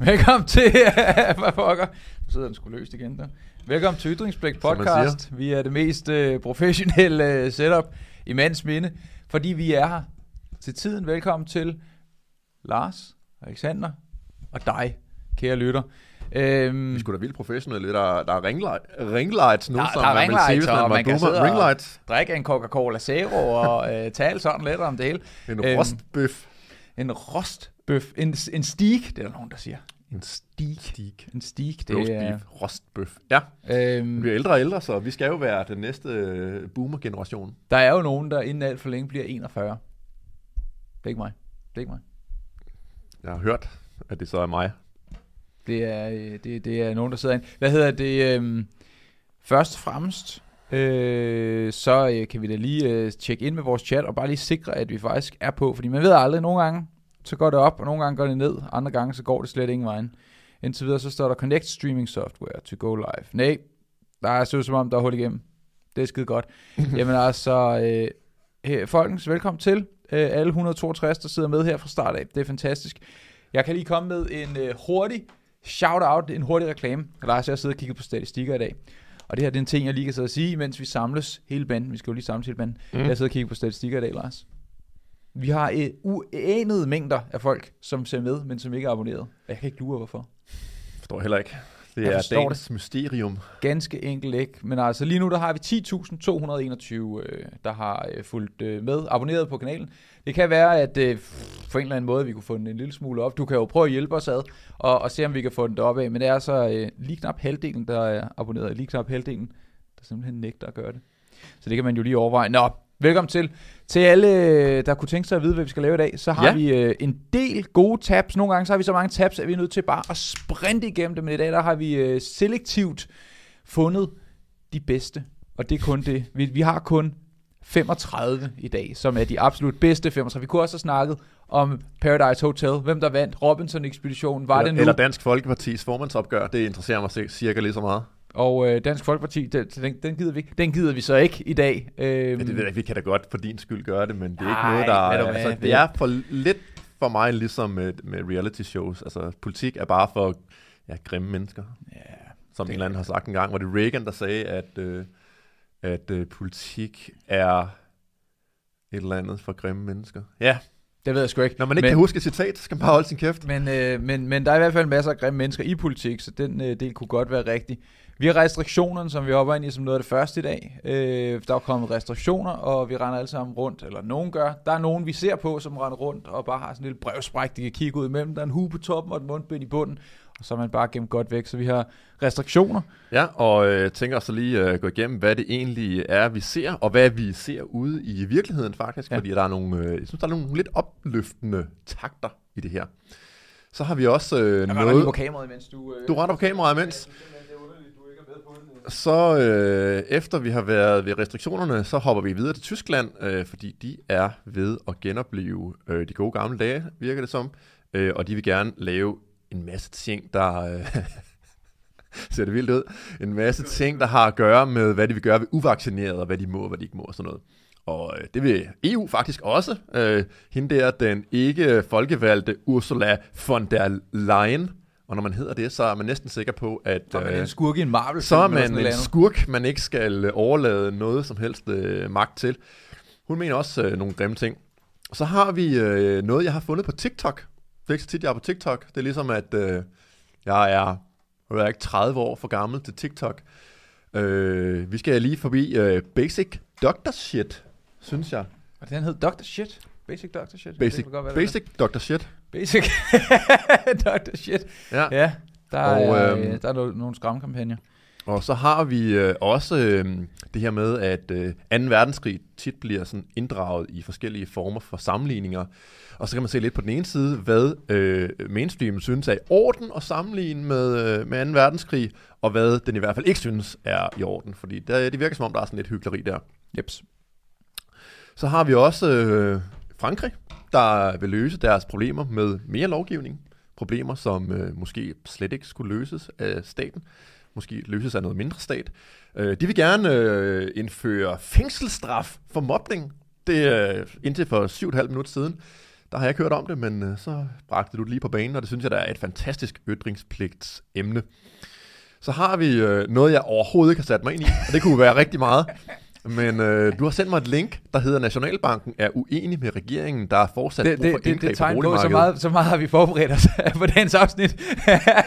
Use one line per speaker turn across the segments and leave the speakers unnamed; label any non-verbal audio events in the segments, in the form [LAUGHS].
Velkommen til... [LAUGHS] Hvad fucker? Nu sidder den sgu løst igen der. Velkommen til Ytringspligt podcast. Vi er det mest øh, professionelle øh, setup i mands minde, fordi vi er her til tiden. Velkommen til Lars, Alexander og dig, kære lytter. Øhm,
Vi sgu da vildt professionelle. Der, der er ringlight, ringlights nu,
Der-
som
der er ringlights,
man
og man kan og-
Ringlights.
drikke en Coca-Cola Zero og øh, tale sådan lidt om det hele.
En
Øhm,
rostbøf.
En rostbøf. En, en steak, det er der nogen, der siger.
En steak. steak.
En steak, det
Roast
er...
beef. Rostbøf. Ja, vi
Øhm,
bliver ældre og ældre, så vi skal jo være den næste øh, boomer-generation.
der er jo nogen, der inden alt for længe bliver 41. Det er ikke mig. Det er ikke mig.
Jeg har hørt, at det så er mig.
Det er, øh, det, det er nogen, der sidder ind. Hvad hedder det? Øhm, først og fremmest, øh, så øh, kan vi da lige øh, tjekke ind med vores chat, og bare lige sikre, at vi faktisk er på. Fordi man ved aldrig, nogle gange, så går det op, og nogle gange går det ned. Andre gange, så går det slet ingen vejen. Indtil videre, så står der Connect Streaming Software to go live. Nej, der er så som om, der er hul igennem. Det er skide godt. [LAUGHS] Jamen altså, øh, folkens, velkommen til. Øh, alle 162, der sidder med her fra start af. Det er fantastisk. Jeg kan lige komme med en øh, hurtig shout-out, en hurtig reklame. Lars, jeg har siddet og kigget på statistikker i dag. Og det her det er en ting, jeg lige kan sidde og sige, mens vi samles hele banden. Vi skal jo lige samles hele banden. Mm. Jeg har siddet og kigget på statistikker i dag, Lars. Vi har øh, uanede mængder af folk, som ser med, men som ikke er abonneret. Og jeg kan ikke lure, hvorfor.
Forstår heller ikke. Det
Jeg
er dagens mysterium.
Ganske enkelt ikke. Men altså lige nu, der har vi 10.221, øh, der har øh, fulgt øh, med, abonneret på kanalen. Det kan være, at øh, på en eller anden måde, vi kunne få den en lille smule op. Du kan jo prøve at hjælpe os ad, og, og se om vi kan få den deroppe af. Men det er altså øh, lige knap halvdelen, der er abonneret. Lige knap halvdelen, der simpelthen nægter at gøre det. Så det kan man jo lige overveje. Nå, velkommen til. Til alle, der kunne tænke sig at vide, hvad vi skal lave i dag, så har
Ja.
vi øh, en del gode tabs. Nogle gange så har vi så mange tabs, at vi er nødt til bare at sprinte igennem dem. Men i dag, der har vi øh, selektivt fundet de bedste. Og det er kun det. Vi, vi har kun 35 i dag, som er de absolut bedste 35. Vi kunne også have snakket om Paradise Hotel. Hvem der vandt Robinson-ekspeditionen. Var
eller,
det nu?
eller Dansk Folkepartis formandsopgør. Det interesserer mig cir- cirka lige så meget.
Og øh, Dansk Folkeparti, den, den, gider vi. Den gider vi så ikke i dag. Øhm,
Ja, det ved jeg ikke. Vi kan da godt for din skyld gøre det, men det er ikke noget, der er... Altså,
det-
er for lidt for mig ligesom med, med reality shows. Altså, politik er bare for ja, grimme mennesker.
Ja,
Som en eller anden har sagt en gang, var det Reagan, der sagde, at, øh, at øh, politik er et eller andet for grimme mennesker. Ja,
det ved jeg sgu ikke.
når man ikke
men,
kan huske et citat, så skal man bare holde sin kæft.
Men, øh, men, men der er i hvert fald masser af grimme mennesker i politik, så den øh, del kunne godt være rigtig. Vi har restriktionerne, som vi hopper ind i som noget af det første i dag. Øh, der er kommet restriktioner, og vi render alle sammen rundt, eller nogen gør. Der er nogen, vi ser på, som render rundt og bare har sådan en lille brevspræk, de kan kigge ud imellem. Der er en hue på toppen og et mundbind i bunden, og så er man bare gemt godt væk. Så vi har restriktioner.
Ja, og øh, tænker så lige at øh, gå igennem, hvad det egentlig er, vi ser, og hvad vi ser ude i virkeligheden faktisk,
Ja.
ja. fordi der er nogle, øh, jeg synes, der er nogle lidt opløftende takter i det her. Så har vi også øh,
Jeg
noget...
på kameraet, mens du... Øh,
Du retter på kameraet imens.
Det
så øh, efter vi har været ved restriktionerne, så hopper vi videre til Tyskland, øh, fordi de er ved at genopleve øh, de gode gamle dage, virker det som. Øh, og de vil gerne lave en masse ting, der... Øh, [LAUGHS] ser det vildt ud? En masse ting, der har at gøre med, hvad de vil gøre ved uvaccinerede, og hvad de må og hvad de ikke må og sådan noget. Og øh, det vil EU faktisk også. Øh, hende der, den ikke folkevalgte Ursula von der Leyen. Og når man hedder det, så er man næsten sikker på, at...
Så er man
øh,
en skurk i en marvel
så er man en skurk, man ikke skal øh, overlade noget som helst øh, magt til. Hun mener også øh, nogle grimme ting. Så har vi øh, noget, jeg har fundet på TikTok. Det er ikke så tit, jeg er på TikTok. Det er ligesom, at øh, jeg er jeg er ikke 30 år for gammel til TikTok. Øh, vi skal lige forbi øh, Basic Doctor Shit, synes jeg.
Og den hed Dr. Shit. Basic Dr. Shit.
Basic,
godt
basic Doctor Shit.
Det. Basic [LAUGHS] Dr. Shit.
Ja.
Ja, der
Og,
er,
øhm,
øh, der er no- nogle skræmkampagner.
Og så har vi øh, også øh, det her med, at øh, 2. verdenskrig tit bliver sådan inddraget i forskellige former for sammenligninger. Og så kan man se lidt på den ene side, hvad øh, mainstream synes er i orden at sammenligne med, øh, med 2. verdenskrig, og hvad den i hvert fald ikke synes er i orden. Fordi der, det virker som om, der er sådan lidt hyggeleri der.
Jeps.
Så har vi også øh, Frankrig, der vil løse deres problemer med mere lovgivning. Problemer, som øh, måske slet ikke skulle løses af staten. Måske løses af noget mindre stat. Øh, de vil gerne øh, indføre fængselsstraf for mobning. Det er indtil for 7,5 minutter siden. Der har jeg ikke hørt om det, men øh, så bragte du det lige på banen, og det synes jeg, der er et fantastisk ytringspligtsemne. Så har vi øh, noget, jeg overhovedet ikke har sat mig ind i, og det kunne være rigtig meget. Men øh, du har sendt mig et link, der hedder Nationalbanken er uenig med regeringen, der er fortsat
Det,
brug
det,
for
det, det
indgreb på
tegner på, så meget, så meget har vi forberedt os [LAUGHS] på dagens afsnit,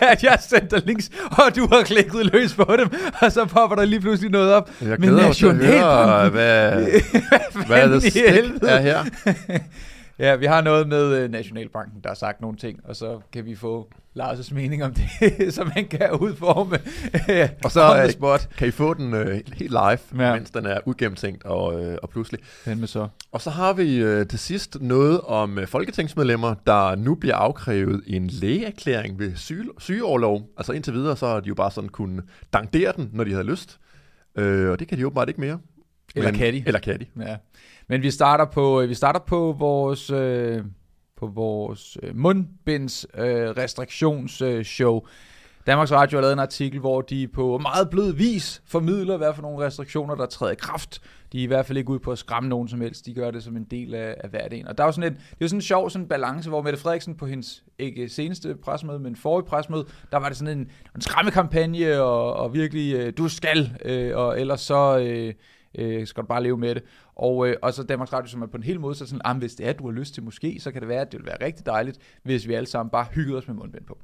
at [LAUGHS] jeg har sendt dig links, og du har klikket løs på dem, og så popper der lige pludselig noget op.
Jeg
Men Nationalbanken-
hvad, [LAUGHS] hvad
fanden
det stik er her.
Ja, vi har noget med øh, Nationalbanken, der har sagt nogle ting, og så kan vi få Lars' mening om det, [LAUGHS] så man kan udforme
Og så, øh,
spot.
Kan I få den øh, helt live,
Ja.
mens den er ugennemtænkt og, øh, og pludselig.
Fandme så.
Og så har vi øh, til sidst noget om øh, folketingsmedlemmer, der nu bliver afkrævet en lægeerklæring ved syge, sygeoverlov. Altså indtil videre, så har de jo bare sådan kunnet dankdere den, når de havde lyst. Øh, og det kan de åbenbart ikke mere.
Eller kan de.
Eller kan de.
Ja. Men vi starter på, vi starter på vores, øh, på vores øh, mundbinds øh, restriktionsshow. Danmarks Radio har lavet en artikel, hvor de på meget blød vis formidler, hvad for nogle restriktioner, der træder i kraft. De er i hvert fald ikke ude på at skræmme nogen som helst. De gør det som en del af, af hverdagen. Og der er jo sådan et, det er jo sådan en sjov sådan en balance, hvor Mette Frederiksen på hendes ikke seneste presmøde, men forrige presmøde, der var det sådan en, en skræmmekampagne, og, og virkelig, øh, du skal, øh, og ellers så øh, øh, skal du bare leve med det. Og, øh, og så Danmarks Radio, som er på en helt måde, så sådan, ah, hvis det er, du har lyst til måske, så kan det være, at det vil være rigtig dejligt, hvis vi alle sammen bare hyggede os med mundbind på.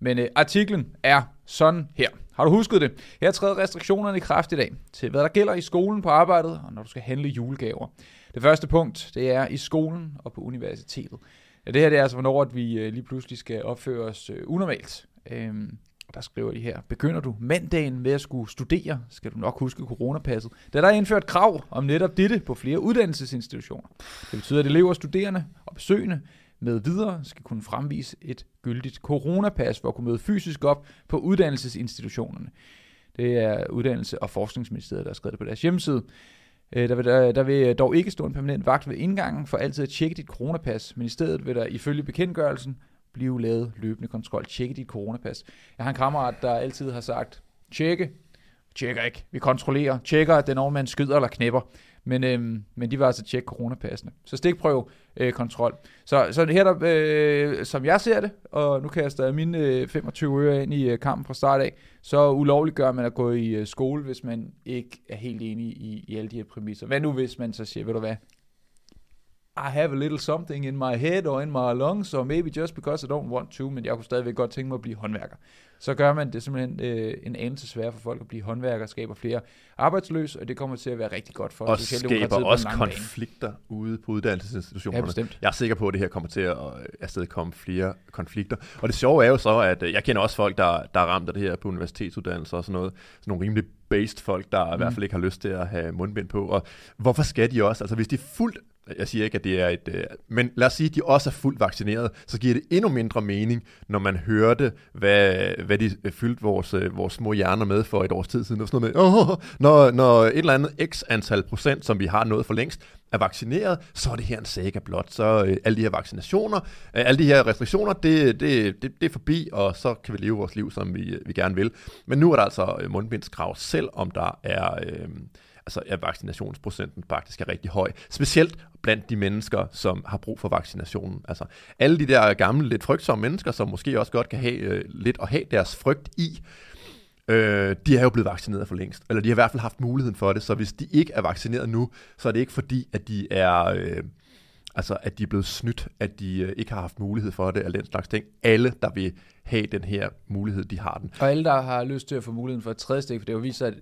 Men øh, artiklen er sådan her. Har du husket det? Her træder restriktionerne i kraft i dag til, hvad der gælder i skolen på arbejdet, og når du skal handle julegaver. Det første punkt, det er i skolen og på universitetet. Ja, det her det er altså, hvornår at vi øh, lige pludselig skal opføre os øh, unormalt. Øhm, der skriver de her, begynder du mandagen med at skulle studere, skal du nok huske coronapasset. Da der er indført krav om netop dette på flere uddannelsesinstitutioner. Det betyder, at elever, studerende og besøgende med videre skal kunne fremvise et gyldigt coronapas for at kunne møde fysisk op på uddannelsesinstitutionerne. Det er Uddannelse- og Forskningsministeriet, der har skrevet det på deres hjemmeside. Øh, der vil, der, der vil dog ikke stå en permanent vagt ved indgangen for altid at tjekke dit coronapas, men i stedet vil der ifølge bekendtgørelsen blive lavet løbende kontrol. Tjekke dit coronapas. Jeg har en kammerat, der altid har sagt, tjekke, tjekker ikke, vi kontrollerer, tjekker, at den over man skyder eller knæpper. Men, øhm, men de var altså tjekke coronapassene. Så stikprøve øh, kontrol. Så, så det her, der, øh, som jeg ser det, og nu kaster jeg mine øh, 25 øre ind i øh, kampen fra start af, så ulovligt gør man at gå i øh, skole, hvis man ikke er helt enig i, i alle de her præmisser. Hvad nu, hvis man så siger, ved du hvad, i have a little something in my head or in my lungs, or maybe just because I don't want to, men jeg kunne stadigvæk godt tænke mig at blive håndværker. Så gør man det simpelthen øh, en anelse sværere for folk at blive håndværker, skaber flere arbejdsløse, og det kommer til at være rigtig godt for
Og skaber også
lange bane.
konflikter ude på
Ja,
uddannelsesinstitutionerne.
bestemt.
Jeg er sikker på, at det her kommer til at øh, afstedkomme flere konflikter. Og det sjove er jo så, at øh, jeg kender også folk, der, der er ramt af det her på universitetsuddannelser og sådan noget. Sådan nogle rimelig based folk, der mm. i hvert fald ikke har lyst til at have mundbind på. Og hvorfor skal de også? Altså hvis de fuldt jeg siger ikke, at det er et... Øh, men lad os sige, at de også er fuldt vaccineret, så giver det endnu mindre mening, når man hørte, hvad, hvad de øh, fyldte vores, øh, vores små hjerner med for et års tid siden. Og sådan noget med, oh, når, når et eller andet x antal procent, som vi har nået for længst, er vaccineret, så er det her en saga blot. Så øh, alle de her vaccinationer, øh, alle de her restriktioner, det, det, det, det er forbi, og så kan vi leve vores liv, som vi, øh, vi gerne vil. Men nu er der altså øh, mundbindskrav, selv om der er... Øh, altså at vaccinationsprocenten faktisk er rigtig høj. Specielt blandt de mennesker, som har brug for vaccinationen. Altså alle de der gamle, lidt frygtsomme mennesker, som måske også godt kan have øh, lidt at have deres frygt i, øh, de er jo blevet vaccineret for længst. Eller de har i hvert fald haft muligheden for det. Så hvis de ikke er vaccineret nu, så er det ikke fordi, at de er... Øh, Altså, at de er blevet snydt, at de øh, ikke har haft mulighed for det, eller den slags ting. Alle, der vil have den her mulighed, de har den.
Og alle, der har lyst til at få muligheden for et tredje stik, for det jo vist sig, at,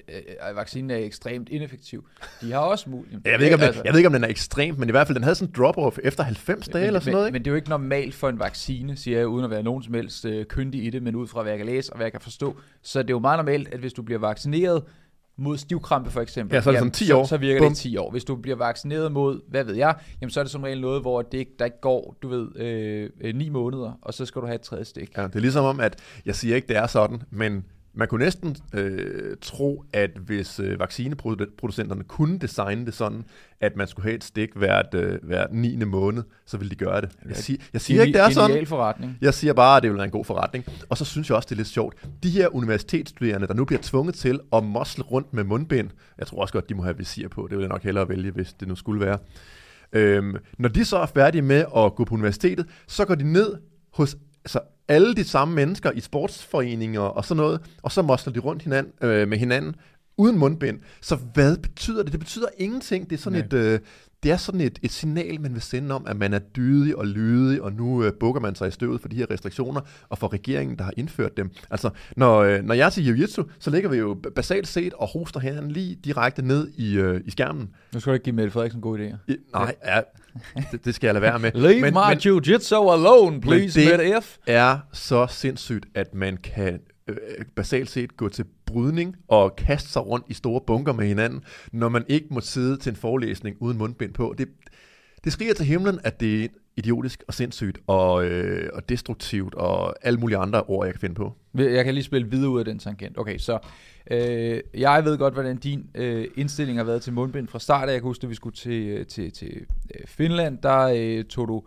øh, vaccinen er ekstremt ineffektiv, de har også muligheden.
Jeg ved, ikke, om den, jeg ved ikke, om den er ekstremt, men i hvert fald, den havde sådan en drop-off efter 90 dage
men,
eller sådan noget, ikke?
Men det er jo ikke normalt for en vaccine, siger jeg, uden at være nogen som helst øh, kyndig i det, men ud fra hvad jeg kan læse og hvad jeg kan forstå. Så det er jo meget normalt, at hvis du bliver vaccineret mod stivkrampe for eksempel,
Ja, så er det
jamen,
sådan 10 år.
Så, så virker
Bum.
det i 10 år. Hvis du bliver vaccineret mod, hvad ved jeg, jamen så er det som regel noget, hvor det ikke, der ikke går, du ved, øh, øh, 9 måneder, og så skal du have et tredje stik.
Ja, det er ligesom om, at jeg siger ikke, det er sådan, men man kunne næsten øh, tro, at hvis øh, vaccineproducenterne kunne designe det sådan, at man skulle have et stik hvert, øh, hvert 9. måned, så ville de gøre det. Jeg, sig, jeg siger ikke, det er sådan.
Forretning.
Jeg siger bare, at det vil være en god forretning. Og så synes jeg også, det er lidt sjovt. De her universitetsstuderende, der nu bliver tvunget til at mosle rundt med mundbind, jeg tror også godt, de må have visir på, det vil jeg nok hellere vælge, hvis det nu skulle være. Øhm, når de så er færdige med at gå på universitetet, så går de ned hos altså, alle de samme mennesker i sportsforeninger og sådan noget, og så mosler de rundt hinanden, øh, med hinanden uden mundbind. Så hvad betyder det? Det betyder ingenting. Det er sådan
Nej.
et... Øh, det er sådan et, et signal, man vil sende om, at man er dydig og lydig, og nu øh, bukker man sig i støvet for de her restriktioner, og for regeringen, der har indført dem. Altså, når, øh, når jeg er til jiu-jitsu, så ligger vi jo basalt set og hoster hinanden lige direkte ned i, øh, i skærmen.
Nu skal du ikke give Mette Frederiksen gode idéer.
I, nej, ja, det, det skal jeg lade være med. [LAUGHS]
Leave
men,
my
men
jiu-jitsu alone, please,
det-
Mette F.
er så sindssygt, at man kan Øh, basalt set gå til brydning og kaste sig rundt i store bunker med hinanden, når man ikke må sidde til en forelæsning uden mundbind på. Det, det skriger til himlen, at det er idiotisk og sindssygt og, øh, og destruktivt og alle mulige andre ord, jeg kan finde på.
Jeg kan lige spille videre ud af den tangent. Okay, så øh, jeg ved godt, hvordan din øh, indstilling har været til mundbind fra start. Jeg kan huske, at vi skulle til, øh, til, til øh, Finland, der øh, tog du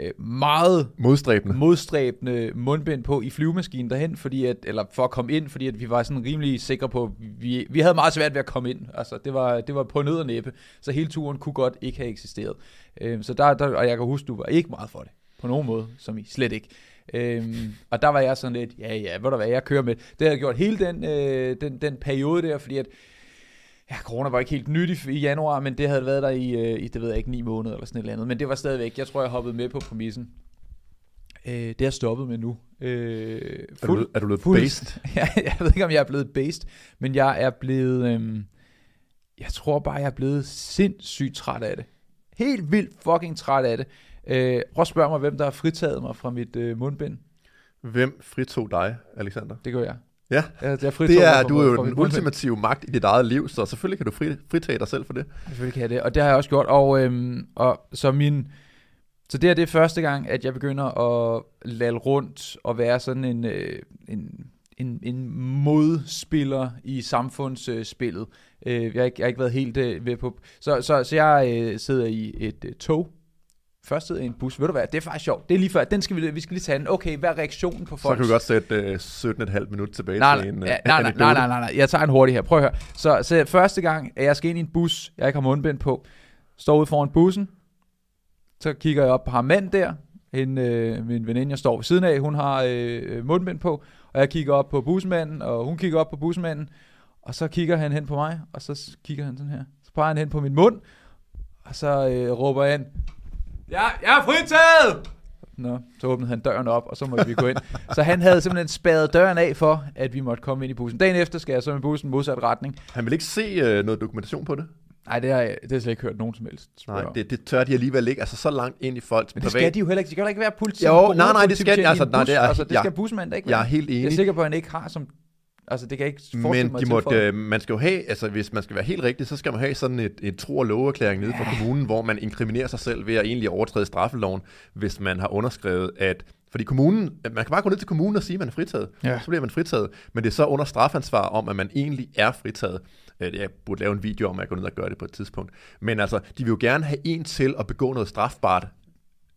øh, meget
Modstræbende.
modstræbende mundbind på i flyvemaskinen derhen, fordi at, eller for at komme ind, fordi at vi var sådan rimelig sikre på, vi, vi havde meget svært ved at komme ind. Altså, det var, det var på nød og næppe, så hele turen kunne godt ikke have eksisteret. Øh, så der, der, og jeg kan huske, du var ikke meget for det, på nogen måde, som I slet ikke. Øhm, og der var jeg sådan lidt, ja ja, ved du hvad, jeg kører med. Det har jeg gjort hele den, øh, den, den periode der, fordi at, ja, corona var ikke helt nyt i, i januar, men det havde været der i, øh, i, det ved jeg ikke, ni måneder eller sådan et eller andet. Men det var stadigvæk, jeg tror, jeg hoppede med på præmissen. Øh, det er stoppet med nu. Øh,
Er du, er du blevet
fuld-
based? [LAUGHS]
ja, jeg ved ikke, om jeg er blevet based, men jeg er blevet... Øhm, jeg tror bare, jeg er blevet sindssygt træt af det. Helt vildt fucking træt af det. Øh, prøv at spørge mig, hvem der har fritaget mig fra mit øh, mundbind.
Hvem fritog dig, Alexander?
Det gør jeg.
Ja,
Jeg, jeg
det er, du er jo den ultimative magt i dit eget liv, så selvfølgelig kan du fri, fritage dig selv for det.
Selvfølgelig kan jeg det, og det har jeg også gjort. Og, øhm, og så min... Så det er det første gang, at jeg begynder at lade rundt og være sådan en, øh, en, en, en modspiller i samfundsspillet. Øh, jeg, har ikke, jeg har ikke været helt øh, ved på... Så, så, så jeg øh, sidder i et øh, tog. Først sidder en bus. Ved du hvad, det er faktisk sjovt. Det er lige før. Den skal vi, vi skal lige tage den. Okay, hvad er reaktionen på
Så
folk?
kan vi godt sætte øh, 17,5 minut tilbage
Nej,
til
nej,
en
ja,
øh,
nej, [LAUGHS] nej, nej, nej, nej, nej, jeg tager en hurtig her. Prøv at høre. Så, så første gang, at jeg skal ind i en bus, jeg ikke har mundbind på, står ude foran bussen, så kigger jeg op på ham mand der, en, øh, min veninde, jeg står ved siden af, hun har øh, mundbind på, og jeg kigger op på busmanden, og hun kigger op på busmanden, og så kigger han hen på mig, og så kigger han sådan her. Så peger han hen på min mund, og så øh, råber ind, ja, jeg er fritaget! Nå, så åbnede han døren op, og så måtte vi gå ind. Så han havde simpelthen spadet døren af for, at vi måtte komme ind i bussen. Dagen efter skal jeg så med bussen modsat retning.
Han vil ikke se øh, noget dokumentation på det?
Nej, det har jeg, det har jeg slet ikke hørt nogen som helst spørge
Nej, det, det tør de alligevel ikke. Altså så langt ind i folks
Men det
privat-
skal de jo heller ikke. Det kan jo ikke være politi.
Jo, nej, nej, det skal-
i en
altså, nej, det er-
altså, det
jeg-
skal busmanden da ikke
Jeg er
være.
helt
Jeg er
enig.
sikker på, at han ikke har som... Altså, det kan jeg ikke forestille
Men
mig
de måtte, øh, man skal jo have, altså hvis man skal være helt rigtig, så skal man have sådan et, et tro- og loveerklæring nede fra kommunen, hvor man inkriminerer sig selv ved at egentlig overtræde straffeloven, hvis man har underskrevet, at fordi kommunen, man kan bare gå ned til kommunen og sige, at man er fritaget.
Ja.
Så bliver man fritaget. Men det er så under strafansvar om, at man egentlig er fritaget. Øh, Jeg burde lave en video om, at jeg går ned og gør det på et tidspunkt. Men altså, de vil jo gerne have en til at begå noget strafbart,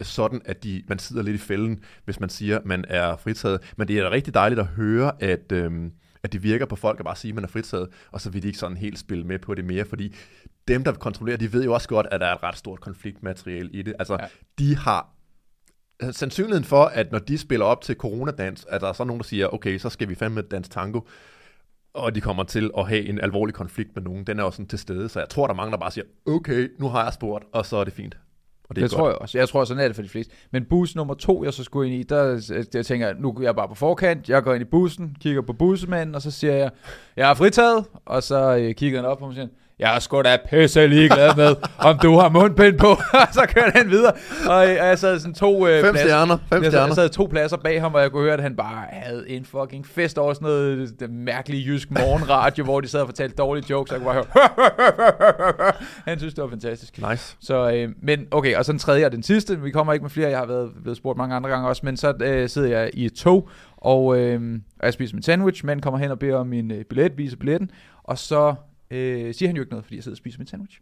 sådan at de, man sidder lidt i fælden, hvis man siger, at man er fritaget. Men det er da rigtig dejligt at høre, at, øhm, at det virker på folk at bare sige, at man er fritaget, og så vil de ikke sådan helt spille med på det mere, fordi dem, der kontrollerer, de ved jo også godt, at der er et ret stort konfliktmateriale i det. Altså,
Ja.
de har sandsynligheden for, at når de spiller op til coronadans, at der er så nogen, der siger, okay, så skal vi fandme danse tango, og de kommer til at have en alvorlig konflikt med nogen, den er jo sådan til stede. Så jeg tror, der er mange, der bare siger, okay, nu har jeg spurgt, og så er det fint. Og
Det, det tror jeg også. Jeg tror, sådan er det for de fleste. Men bus nummer to, jeg så skulle ind i, der jeg tænker jeg, nu er jeg bare på forkant. Jeg går ind i bussen, kigger på bussemanden, og så siger jeg, jeg er fritaget. Og så øh, kigger han op på mig og siger, jeg er sgu da pisse ligeglad med, om du har mundbind på. og [LAUGHS] så kører han videre. Og, og jeg sad sådan to øh,
Fem
pladser.
stjerner, fem
jeg, sad, jeg sad to pladser bag ham, og jeg kunne høre, at han bare havde en fucking fest over sådan noget det mærkelige jysk morgenradio, hvor de sad og fortalte dårlige jokes, og jeg kunne bare høre, [LAUGHS] han synes, det var fantastisk.
Nice.
Så, øh, men okay, og så den tredje og den sidste. Vi kommer ikke med flere, jeg har været blevet spurgt mange andre gange også, men så øh, sidder jeg i et tog, og, øh, og jeg spiser min sandwich, men kommer hen og beder om min øh, billet, viser billetten, og så øh, siger han jo ikke noget, fordi jeg sidder og spiser min sandwich.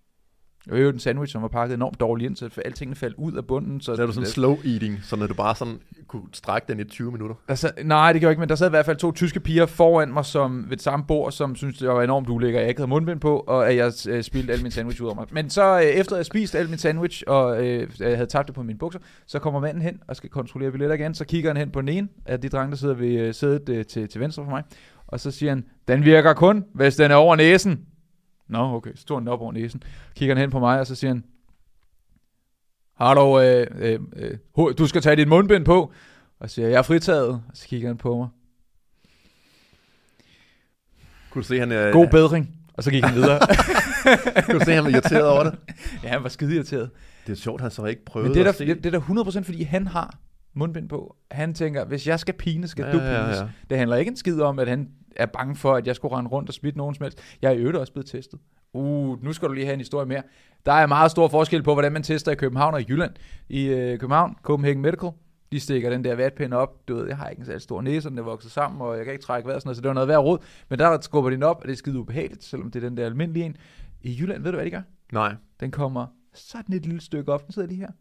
Jeg øvrigt en sandwich, som var pakket enormt dårligt ind, så altingene faldt ud af bunden. Så
Så er du sådan slow eating, så når du bare sådan kunne strække den i 20 minutter.
Sad, nej, det gjorde jeg ikke, men der sad i hvert fald to tyske piger foran mig som, ved det samme bord, som syntes, det var enormt ulækker, jeg ikke havde mundbind på, og at jeg øh, spildte al min sandwich ud af mig. Men så øh, efter at jeg spist al min sandwich, og øh, jeg havde tabt det på mine bukser, så kommer manden hen og skal kontrollere billetter igen. Så kigger han hen på den ene af de drenge, der sidder ved øh, sædet øh, til, til venstre for mig, og så siger han, den virker kun, hvis den er over næsen. Nå, okay, så tog han op over næsen. Kigger han hen på mig, og så siger han, har du, øh, øh, øh, du skal tage dit mundbind på. Og siger jeg, er fritaget. Og så kigger han på mig.
Kunne du se, han, øh,
God bedring. Og så gik han videre. [LAUGHS]
kunne du se, han var irriteret over det? [LAUGHS]
ja, han var skide irriteret.
Det er sjovt, han så ikke prøvede
Men det er,
at
der,
se.
det, er der 100% fordi han har mundbind på. Han tænker, hvis jeg skal pine, skal
Ja,
du
ja,
pines.
ja.
Det handler ikke en skid om, at han er bange for, at jeg skulle rende rundt og smitte nogen som helst. Jeg er i øvrigt også blevet testet. Uh, nu skal du lige have en historie mere. Der er meget stor forskel på, hvordan man tester i København og i Jylland. I øh, København, Copenhagen Medical, de stikker den der vatpind op. Du ved, jeg har ikke en særlig stor næse, den er vokset sammen, og jeg kan ikke trække vejret, sådan noget, så det var noget værd råd. Men der skubber de den op, og det er skide ubehageligt, selvom det er den der almindelige en. I Jylland, ved du hvad de gør?
Nej.
Den kommer sådan et lille stykke op. Den sidder lige her.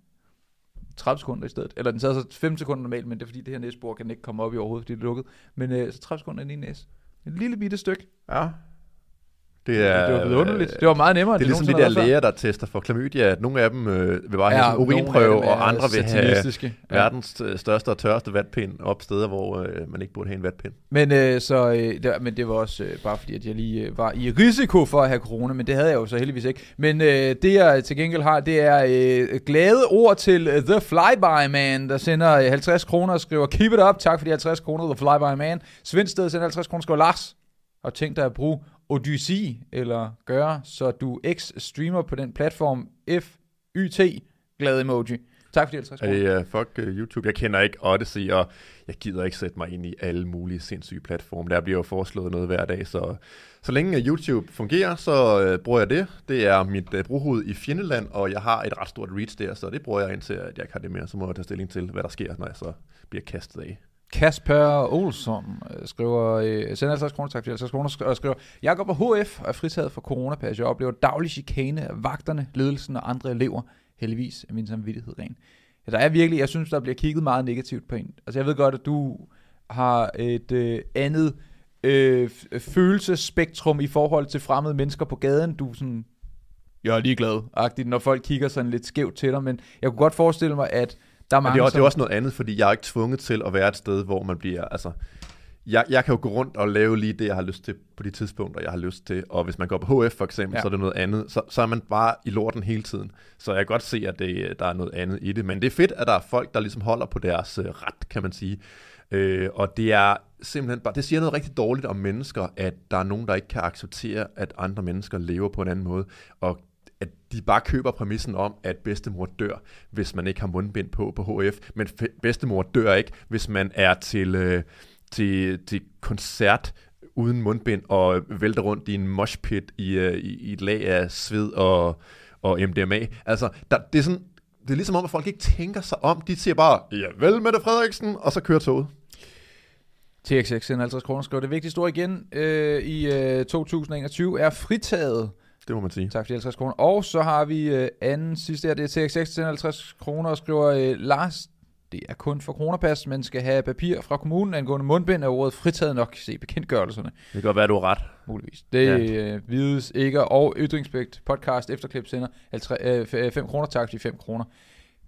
30 sekunder i stedet. Eller den sidder så 5 sekunder normalt, men det er fordi, det her næsebor kan ikke komme op i overhovedet, fordi det er lukket. Men øh, så 30 sekunder ind i næse. Et lille bitte stykke.
Ja. Det er,
det var vidunderligt. Det var meget nemmere,
Det er ligesom de der læger, der tester for klamydia, at nogle af dem øh, vil bare have sådan en urinprøve, og andre vil have.
Ja.
verdens øh, største og tørreste vatpind op steder, hvor øh, man ikke burde have en vatpind.
Men, øh, så, øh, det, var- men det var også øh, bare fordi, at jeg lige øh, var i risiko for at have corona, men det havde jeg jo så heldigvis ikke. Men øh, det jeg til gengæld har, det er øh, glade ord til øh, The Flyby Man, der sender øh, 50 kroner og skriver, keep it up, tak for de 50 kroner, The Flyby Man. Svendsted sender 50 kroner og skriver, Lars, og tænk dig at bruge Odyssey, eller gøre, så du X-streamer på den platform FYT, glad emoji. Tak for de 50
Er
kroner.
det uh, fuck uh, YouTube? Jeg kender ikke Odyssey, og jeg gider ikke sætte mig ind i alle mulige sindssyge platforme. Der bliver jo foreslået noget hver dag, så så længe øh, YouTube fungerer, så uh, bruger jeg det. Det er mit uh, brughoved i Fjendeland, og jeg har et ret stort reach der, så det bruger jeg indtil, at jeg ikke har det mere. Så må jeg tage stilling til, hvad der sker, når jeg så bliver kastet af.
Kasper Olsson øh, skriver, øh, sender altså 50 kroner, tak for 50 kroner, og skriver, jeg går på HF og er fritaget for coronapas. Jeg oplever daglig chikane af vagterne, ledelsen og andre elever. Heldigvis er min samvittighed ren. Ja, der er virkelig, jeg synes, der bliver kigget meget negativt på en. Altså jeg ved godt, at du har et øh, andet øh, følelsespektrum i forhold til fremmede mennesker på gaden. Du er sådan, jeg er ligeglad, agtigt, når folk kigger sådan lidt skævt til dig, men jeg kunne godt forestille mig, at der er mange,
det er, også, det er også noget andet, fordi jeg er ikke tvunget til at være et sted, hvor man bliver, altså, jeg, jeg kan jo gå rundt og lave lige det, jeg har lyst til på de tidspunkter, jeg har lyst til. Og hvis man går på HF for eksempel,
ja.
så er det noget andet. Så, så er man bare i lorten hele tiden. Så jeg kan godt se, at det, der er noget andet i det. Men det er fedt, at der er folk, der ligesom holder på deres øh, ret, kan man sige. Øh, og det er simpelthen bare, det siger noget rigtig dårligt om mennesker, at der er nogen, der ikke kan acceptere, at andre mennesker lever på en anden måde. Og at de bare køber præmissen om, at bedstemor dør, hvis man ikke har mundbind på på HF. Men fe- bedstemor dør ikke, hvis man er til, øh, til, til koncert uden mundbind og vælter rundt i en moshpit i, øh, i, i et lag af sved og, og MDMA. Altså, der, det er sådan, det er ligesom om, at folk ikke tænker sig om. De siger bare, ja vel Mette Frederiksen, og så kører toget.
TXX 50 kroner skriver, det vigtigste ord igen øh, i øh, 2021 er fritaget.
Det må man sige.
Tak for de 50 kroner. Og så har vi øh, anden sidste her, det er TXX sender 50 kroner og skriver, øh, Lars, det er kun for coronapas, men skal have papir fra kommunen angående mundbind, er ordet fritaget nok. Se bekendtgørelserne,
Det kan godt være, du har ret.
muligvis. Det ja. øh, vides ikke, og Ytringspligt podcast efterklip sender 5 kroner, tak for de 5 kroner.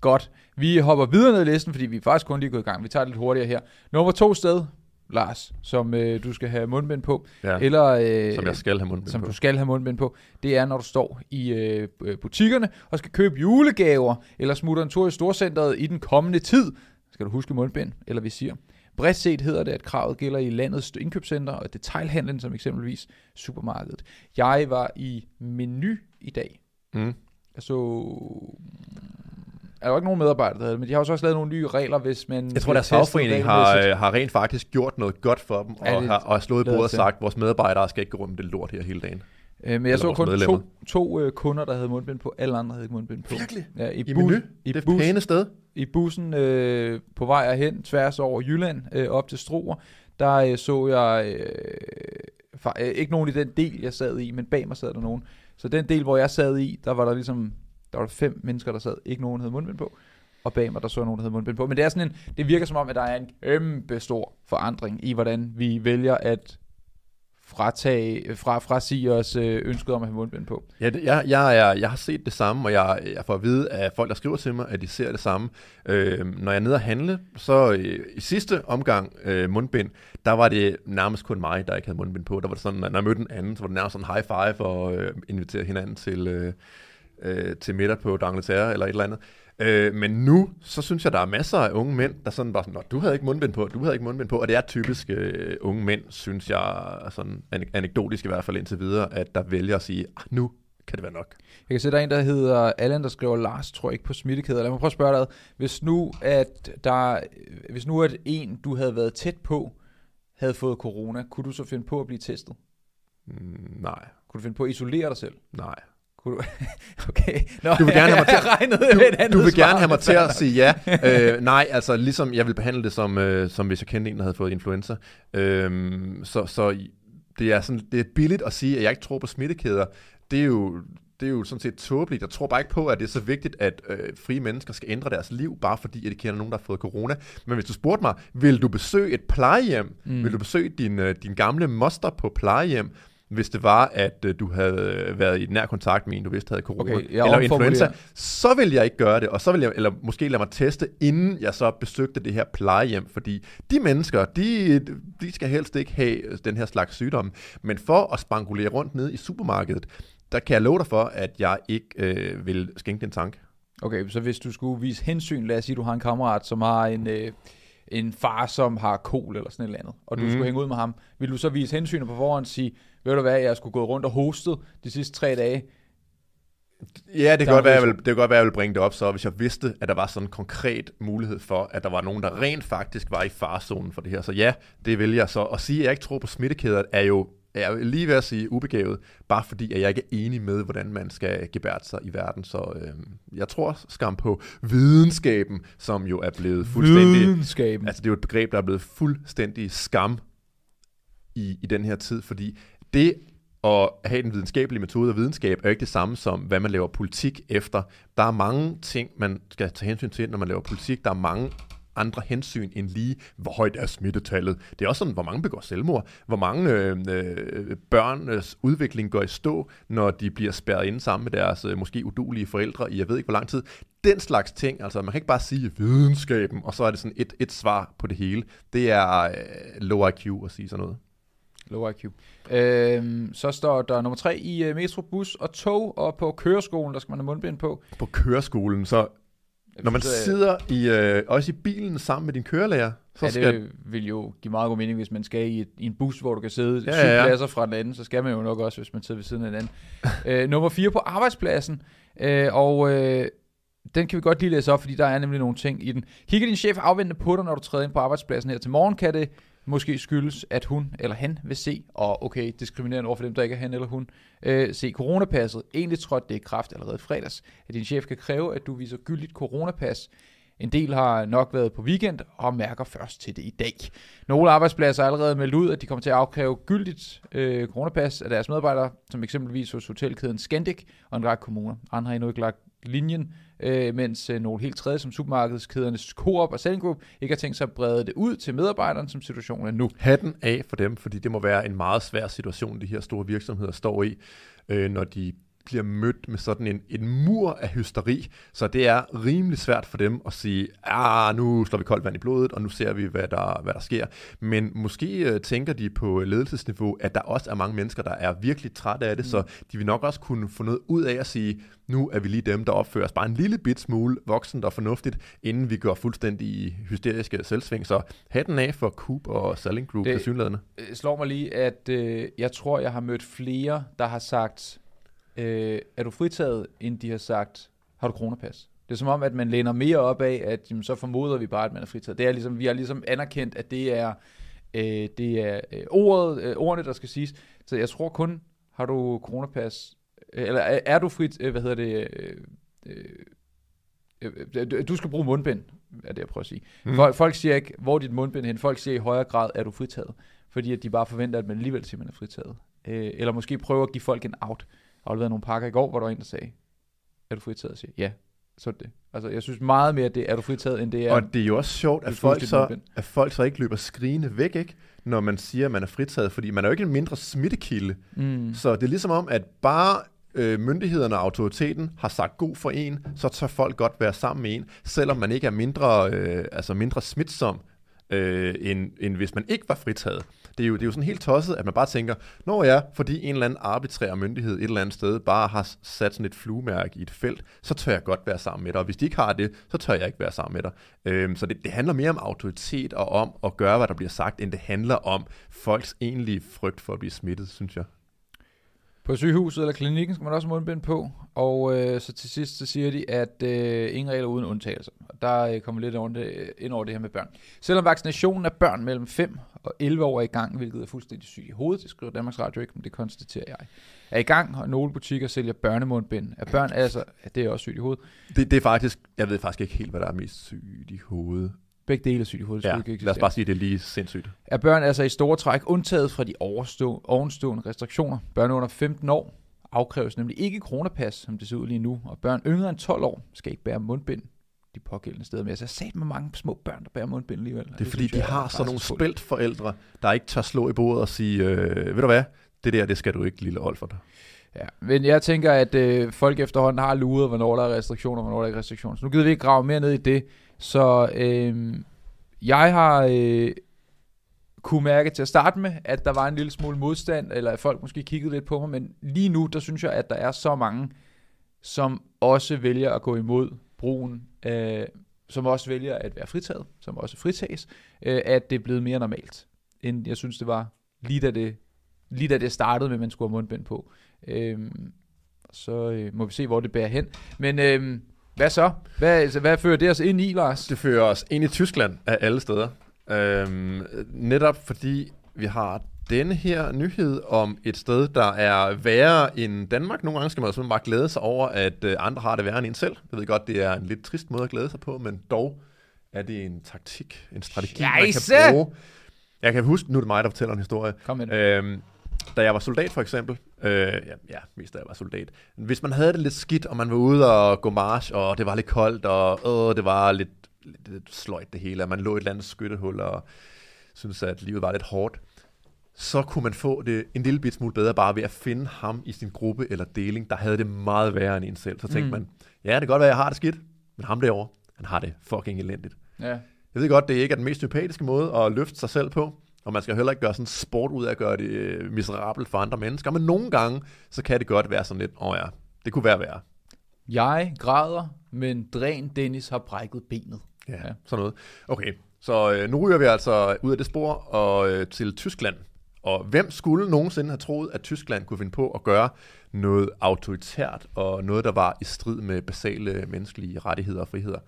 Godt. Vi hopper videre ned i listen, fordi vi er faktisk kun lige gået i gang. Vi tager det lidt hurtigere her. Nummer to sted, Lars, som øh, du skal have mundbind på.
Ja,
Eller, øh,
som jeg skal have mundbind
som
på.
du skal have mundbind på, det er, når du står i øh, øh, butikkerne og skal købe julegaver, eller smutter en tur i storcenteret i den kommende tid. Skal du huske mundbind, eller visir. Bredt set hedder det, at kravet gælder i landets indkøbscenter og detailhandlen, som eksempelvis supermarkedet. Jeg var i menu i dag.
Mm.
Jeg så... Er der ikke nogen medarbejdere, der havde det, men de har jo så også lavet nogle nye regler, hvis man...
Jeg tror, deres fagforening har, øh, har rent faktisk gjort noget godt for dem, og,
det
har, og har slået bordet og sagt, at vores medarbejdere skal ikke gå rundt med det lort her hele dagen.
Øh, men jeg
eller
så kun
medlemmer.
to, to øh, kunder, der havde mundbind på. Alle andre havde ikke mundbind på.
Virkelig?
Ja, i,
I
bus,
menu?
i,
Det
bus,
pæne sted.
i bussen øh, på vej hen tværs over Jylland øh, op til Struer, der øh, så jeg øh, fa- øh, ikke nogen i den del, jeg sad i, men bag mig sad der nogen. Så den del, hvor jeg sad i, der var der ligesom der var der fem mennesker, der sad. Ikke nogen havde mundbind på. og bag mig, der så jeg nogen, der havde mundbind på. Men det er sådan en, det virker som om, at der er en kæmpe stor forandring i, hvordan vi vælger at fratage, fra, frasige os øh, ønsket om at have mundbind på.
Ja, det, jeg, jeg, jeg, jeg har set det samme, og jeg, jeg får at vide af folk, der skriver til mig, at de ser det samme. Øh, når jeg er nede og handle, så øh, i sidste omgang øh, mundbind, der var det nærmest kun mig, der ikke havde mundbind på. Der var det sådan, når jeg mødte en anden, så var det nærmest sådan high five og øh, invitere hinanden til, øh, øh, til middag på D'Angleterre eller et eller andet. Øh, men nu, så synes jeg, der er masser af unge mænd, der sådan bare sådan, du havde ikke mundbind på, du havde ikke mundbind på, og det er typisk øh, unge mænd, synes jeg, sådan anekdotisk i hvert fald indtil videre, at der vælger at sige, ah, nu kan det være nok.
Jeg kan se, der er en, der hedder Allan, der skriver Lars, tror jeg ikke på smittekæder. Lad mig prøve at spørge dig, hvis nu, at der, hvis nu at en, du havde været tæt på, havde fået corona, kunne du så finde på at blive testet?
Mm, nej.
Kunne du finde på at isolere dig selv?
Nej.
Kunne du... [LAUGHS] Okay.
Nå, du vil gerne have [LAUGHS] mig til, du, du vil gerne have mig til at sige ja. [LAUGHS] øh, nej, altså ligesom jeg vil behandle det som, øh, som hvis jeg kendte en, der havde fået influenza. Øh, så, så det er, sådan, det er billigt at sige, at jeg ikke tror på smittekæder. Det er jo, det er jo sådan set tåbeligt. Jeg tror bare ikke på, at det er så vigtigt, at øh, frie mennesker skal ændre deres liv, bare fordi at de kender nogen, der har fået corona. Men hvis du spurgte mig, vil du besøge et plejehjem? Mm. Vil du besøge din, øh, din gamle moster på plejehjem? Hvis det var, at øh, du havde været i nær kontakt med en, du vidste havde corona okay, eller influenza, så vil jeg ikke gøre det, og så vil jeg, eller måske lade mig teste, inden jeg så besøgte det her plejehjem, fordi de mennesker, de, de skal helst ikke have den her slags sygdom, men for at spangulere rundt ned i supermarkedet, der kan jeg love dig for, at jeg ikke øh, vil skænke den tanke.
Okay, så hvis du skulle vise hensyn, lad os sige, du har en kammerat, som har en... Øh en far, som har kol eller sådan et eller andet, og du mm. skulle hænge ud med ham, vil du så vise hensyn på forhånd og sige, ved du hvad, jeg skulle gå rundt og hostet de sidste tre dage,
Ja, det kan, godt være, jeg vil, det kan godt være, jeg vil bringe det op, så hvis jeg vidste, at der var sådan en konkret mulighed for, at der var nogen, der rent faktisk var i farzonen for det her. Så ja, det vil jeg så. At sige, at jeg ikke tror på smittekæder, er jo er lige ved at sige ubegavet, bare fordi at jeg ikke er enig med, hvordan man skal gebære sig i verden. Så øh, jeg tror skam på videnskaben, som jo er blevet fuldstændig...
Videnskaben.
Altså det er jo et begreb, der er blevet fuldstændig skam i, i den her tid, fordi det at have den videnskabelige metode og videnskab er ikke det samme som, hvad man laver politik efter. Der er mange ting, man skal tage hensyn til, når man laver politik. Der er mange andre hensyn end lige, hvor højt er smittetallet. Det er også sådan, hvor mange begår selvmord, hvor mange øh, øh, børns udvikling går i stå, når de bliver spærret inde sammen med deres øh, måske udulige forældre i jeg ved ikke hvor lang tid. Den slags ting, altså man kan ikke bare sige videnskaben, og så er det sådan et, et svar på det hele. Det er øh, low IQ at sige sådan noget.
Low IQ. Øhm, så står der nummer tre i uh, metro, bus og tog, og på køreskolen, der skal man have mundbind på.
På køreskolen, så når man sidder i, øh, også i bilen sammen med din kørelærer, så
ja,
skal...
det vil jo give meget god mening, hvis man skal i, et, i en bus, hvor du kan sidde ja, syv ja, ja. pladser fra den anden, så skal man jo nok også, hvis man sidder ved siden af den anden. [LAUGHS] øh, nummer 4 på arbejdspladsen, øh, og øh, den kan vi godt lige læse op, fordi der er nemlig nogle ting i den. Kigger din chef afventende på dig, når du træder ind på arbejdspladsen her til morgen, kan det måske skyldes, at hun eller han vil se, og okay, diskriminerende over for dem, der ikke er han eller hun, øh, se coronapasset. Egentlig trådte det i kraft allerede fredags, at din chef kan kræve, at du viser gyldigt coronapas. En del har nok været på weekend og mærker først til det i dag. Nogle arbejdspladser har allerede meldt ud, at de kommer til at afkræve gyldigt øh, coronapas af deres medarbejdere, som eksempelvis hos hotelkæden Scandic og en række kommuner. Andre har endnu ikke lagt linjen, øh, mens øh, nogle helt tredje som supermarkedskædernes Coop og Selling Group ikke har tænkt sig at brede det ud til medarbejderne, som situationen er nu.
Hatten af for dem, fordi det må være en meget svær situation, de her store virksomheder står i, øh, når de bliver mødt med sådan en, en mur af hysteri, så det er rimelig svært for dem at sige, ah, nu slår vi koldt vand i blodet, og nu ser vi, hvad der, hvad der sker. Men måske uh, tænker de på ledelsesniveau, at der også er mange mennesker, der er virkelig trætte af det, mm. så de vil nok også kunne få noget ud af at sige, nu er vi lige dem, der opfører os bare en lille bit smule voksent og fornuftigt, inden vi går fuldstændig hysteriske selvsving. Så hatten af for Coop og Selling Group det synlædende.
slår mig lige, at øh, jeg tror, jeg har mødt flere, der har sagt, øh, er du fritaget, end de har sagt, har du coronapas? Det er som om, at man læner mere op af, at jamen, så formoder vi bare, at man er fritaget. Det er ligesom, vi har ligesom anerkendt, at det er, øh, det er øh, ordet, øh, ordene, der skal siges. Så jeg tror kun, har du coronapas, øh, eller er, er du frit, øh, hvad hedder det, øh, øh, øh, du skal bruge mundbind, er det jeg prøver at sige. Mm. Folk, folk siger ikke, hvor er dit mundbind hen, folk siger i højere grad, er du fritaget, fordi at de bare forventer, at man alligevel siger, at man er fritaget. Øh, eller måske prøver at give folk en out afleverede nogle pakker i går, hvor der var en, der sagde, er du fritaget? Jeg siger, ja. Så er det. Altså, jeg synes meget mere, det er du fritaget, end det er...
Og det er jo også sjovt, at folk, så, at folk så ikke løber skrigende væk, ikke? når man siger, at man er fritaget, fordi man er jo ikke en mindre smittekilde.
Mm.
Så det er ligesom om, at bare øh, myndighederne og autoriteten har sagt god for en, så tør folk godt være sammen med en, selvom man ikke er mindre, øh, altså mindre smitsom, øh, end, end hvis man ikke var fritaget. Det er, jo, det er jo sådan helt tosset, at man bare tænker, når ja, fordi en eller anden arbitrær myndighed et eller andet sted bare har sat sådan et fluemærke i et felt, så tør jeg godt være sammen med dig. Og hvis de ikke har det, så tør jeg ikke være sammen med dig. Øhm, så det, det handler mere om autoritet og om at gøre, hvad der bliver sagt, end det handler om folks egentlige frygt for at blive smittet, synes jeg.
På sygehuset eller klinikken skal man også have mundbind på, og øh, så til sidst så siger de, at øh, ingen regler uden undtagelser. Og der øh, kommer lidt over det, øh, ind over det her med børn. Selvom vaccinationen af børn mellem 5 og 11 år er i gang, hvilket er fuldstændig sygt i hovedet, det skriver Danmarks Radio ikke, men det konstaterer jeg, er i gang, og nogle butikker sælger børnemundbind. Er børn altså, ja, det er også sygt i hovedet.
Det, det er faktisk, jeg ved faktisk ikke helt, hvad der er mest sygt i hovedet.
Begge dele er sygt i hovedet. det
Ja,
ikke
lad os bare sige, at det er lige sindssygt.
er børn altså i store træk undtaget fra de overstå, ovenstående restriktioner. Børn under 15 år afkræves nemlig ikke coronapas, som det ser ud lige nu, og børn yngre end 12 år skal ikke bære mundbind de pågældende steder. Men jeg har sat med mange små børn, der bærer mundbind alligevel.
Det er fordi,
synes
de
jeg
har sådan nogle spældt forældre, der ikke tør slå i bordet og sige, øh, ved du hvad, det der, det skal du ikke, lille Olfert.
Ja, men jeg tænker, at øh, folk efterhånden har luret, hvornår der er restriktioner, hvornår der ikke er restriktioner. Så nu gider vi ikke grave mere ned i det. Så øh, jeg har øh, kunne mærke til at starte med, at der var en lille smule modstand, eller at folk måske kiggede lidt på mig, men lige nu, der synes jeg, at der er så mange, som også vælger at gå imod brugen, øh, som også vælger at være fritaget, som også fritages, øh, at det er blevet mere normalt, end jeg synes, det var lige da det, lige da det startede med, at man skulle have mundbind på. Øh, så øh, må vi se, hvor det bærer hen. Men øh, hvad så? Hvad, altså, hvad fører det os ind i, Lars?
Det fører os ind i Tyskland af alle steder. Øhm, netop fordi vi har denne her nyhed om et sted, der er værre end Danmark. Nogle gange skal man simpelthen bare glæde sig over, at øh, andre har det værre end en selv. Jeg ved godt, det er en lidt trist måde at glæde sig på, men dog er det en taktik, en strategi, man
Scheisse!
kan bruge. Jeg kan huske, nu er det mig, der fortæller en historie.
Kom det.
Øhm, da jeg var soldat for eksempel, øh, ja, ja, mest da jeg var soldat, hvis man havde det lidt skidt, og man var ude og gå march, og det var lidt koldt, og øh, det var lidt, lidt, lidt sløjt det hele, og man lå i et eller andet skyttehul, og synes at livet var lidt hårdt, så kunne man få det en lille bit smule bedre bare ved at finde ham i sin gruppe eller deling, der havde det meget værre end en selv. Så tænkte
Mm.
mm. man, ja, det kan godt være, at jeg har det skidt, men ham derovre, han har det fucking elendigt.
Ja.
Jeg ved godt, det ikke er den mest sympatiske måde at løfte sig selv på, og man skal heller ikke gøre sådan sport ud af at gøre det øh, miserabelt for andre mennesker, men nogle gange, så kan det godt være sådan lidt, åh oh ja, det kunne være værre.
Jeg græder, men Dræn Dennis har brækket benet.
Ja,
Ja.
sådan noget. Okay, så øh, nu ryger vi altså ud af det spor og øh, til Tyskland. Og hvem skulle nogensinde have troet, at Tyskland kunne finde på at gøre noget autoritært og noget, der var i strid med basale menneskelige rettigheder og friheder?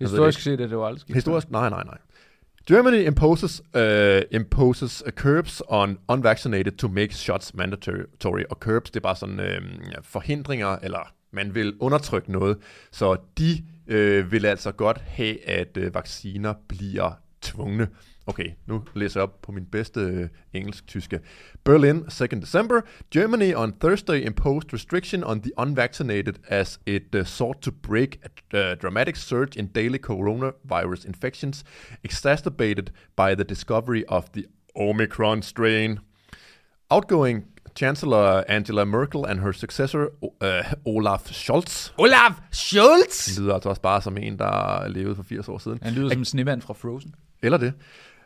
Historisk set er det jo aldrig sket.
Historisk? Nej, nej, nej. Germany imposes uh, imposes a curbs on unvaccinated to make shots mandatory. Og curbs, det er bare sådan øh, forhindringer, eller man vil undertrykke noget. Så de øh, vil altså godt have, at øh, vacciner bliver tvungne. Okay, nu læser jeg op på min bedste øh, engelsk-tyske. Berlin, 2nd December. Germany on Thursday imposed restriction on the unvaccinated as it uh, sought to break a uh, dramatic surge in daily coronavirus infections exacerbated by the discovery of the Omicron strain. Outgoing Chancellor Angela Merkel and her successor uh, Olaf Scholz
Olaf Scholz!
det lyder altså også bare som en, der levede for 80 år siden.
Han lyder som en snemand fra Frozen.
Eller det.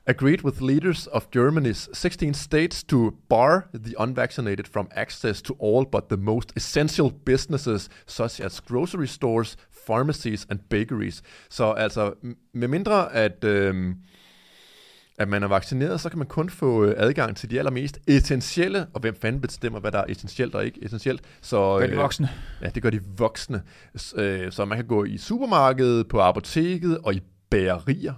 Agreed with leaders of Germany's 16 states to bar the unvaccinated from access to all but the most essential businesses, such as grocery stores, pharmacies and bakeries. Så altså, med mindre at, øhm, at man er vaccineret, så kan man kun få øh, adgang til de allermest essentielle, og hvem fanden bestemmer, hvad der er essentielt og ikke essentielt. Så,
Gør de voksne.
Ja, det gør de voksne. S- øh, Så man kan gå i supermarkedet, på apoteket og i bagerier.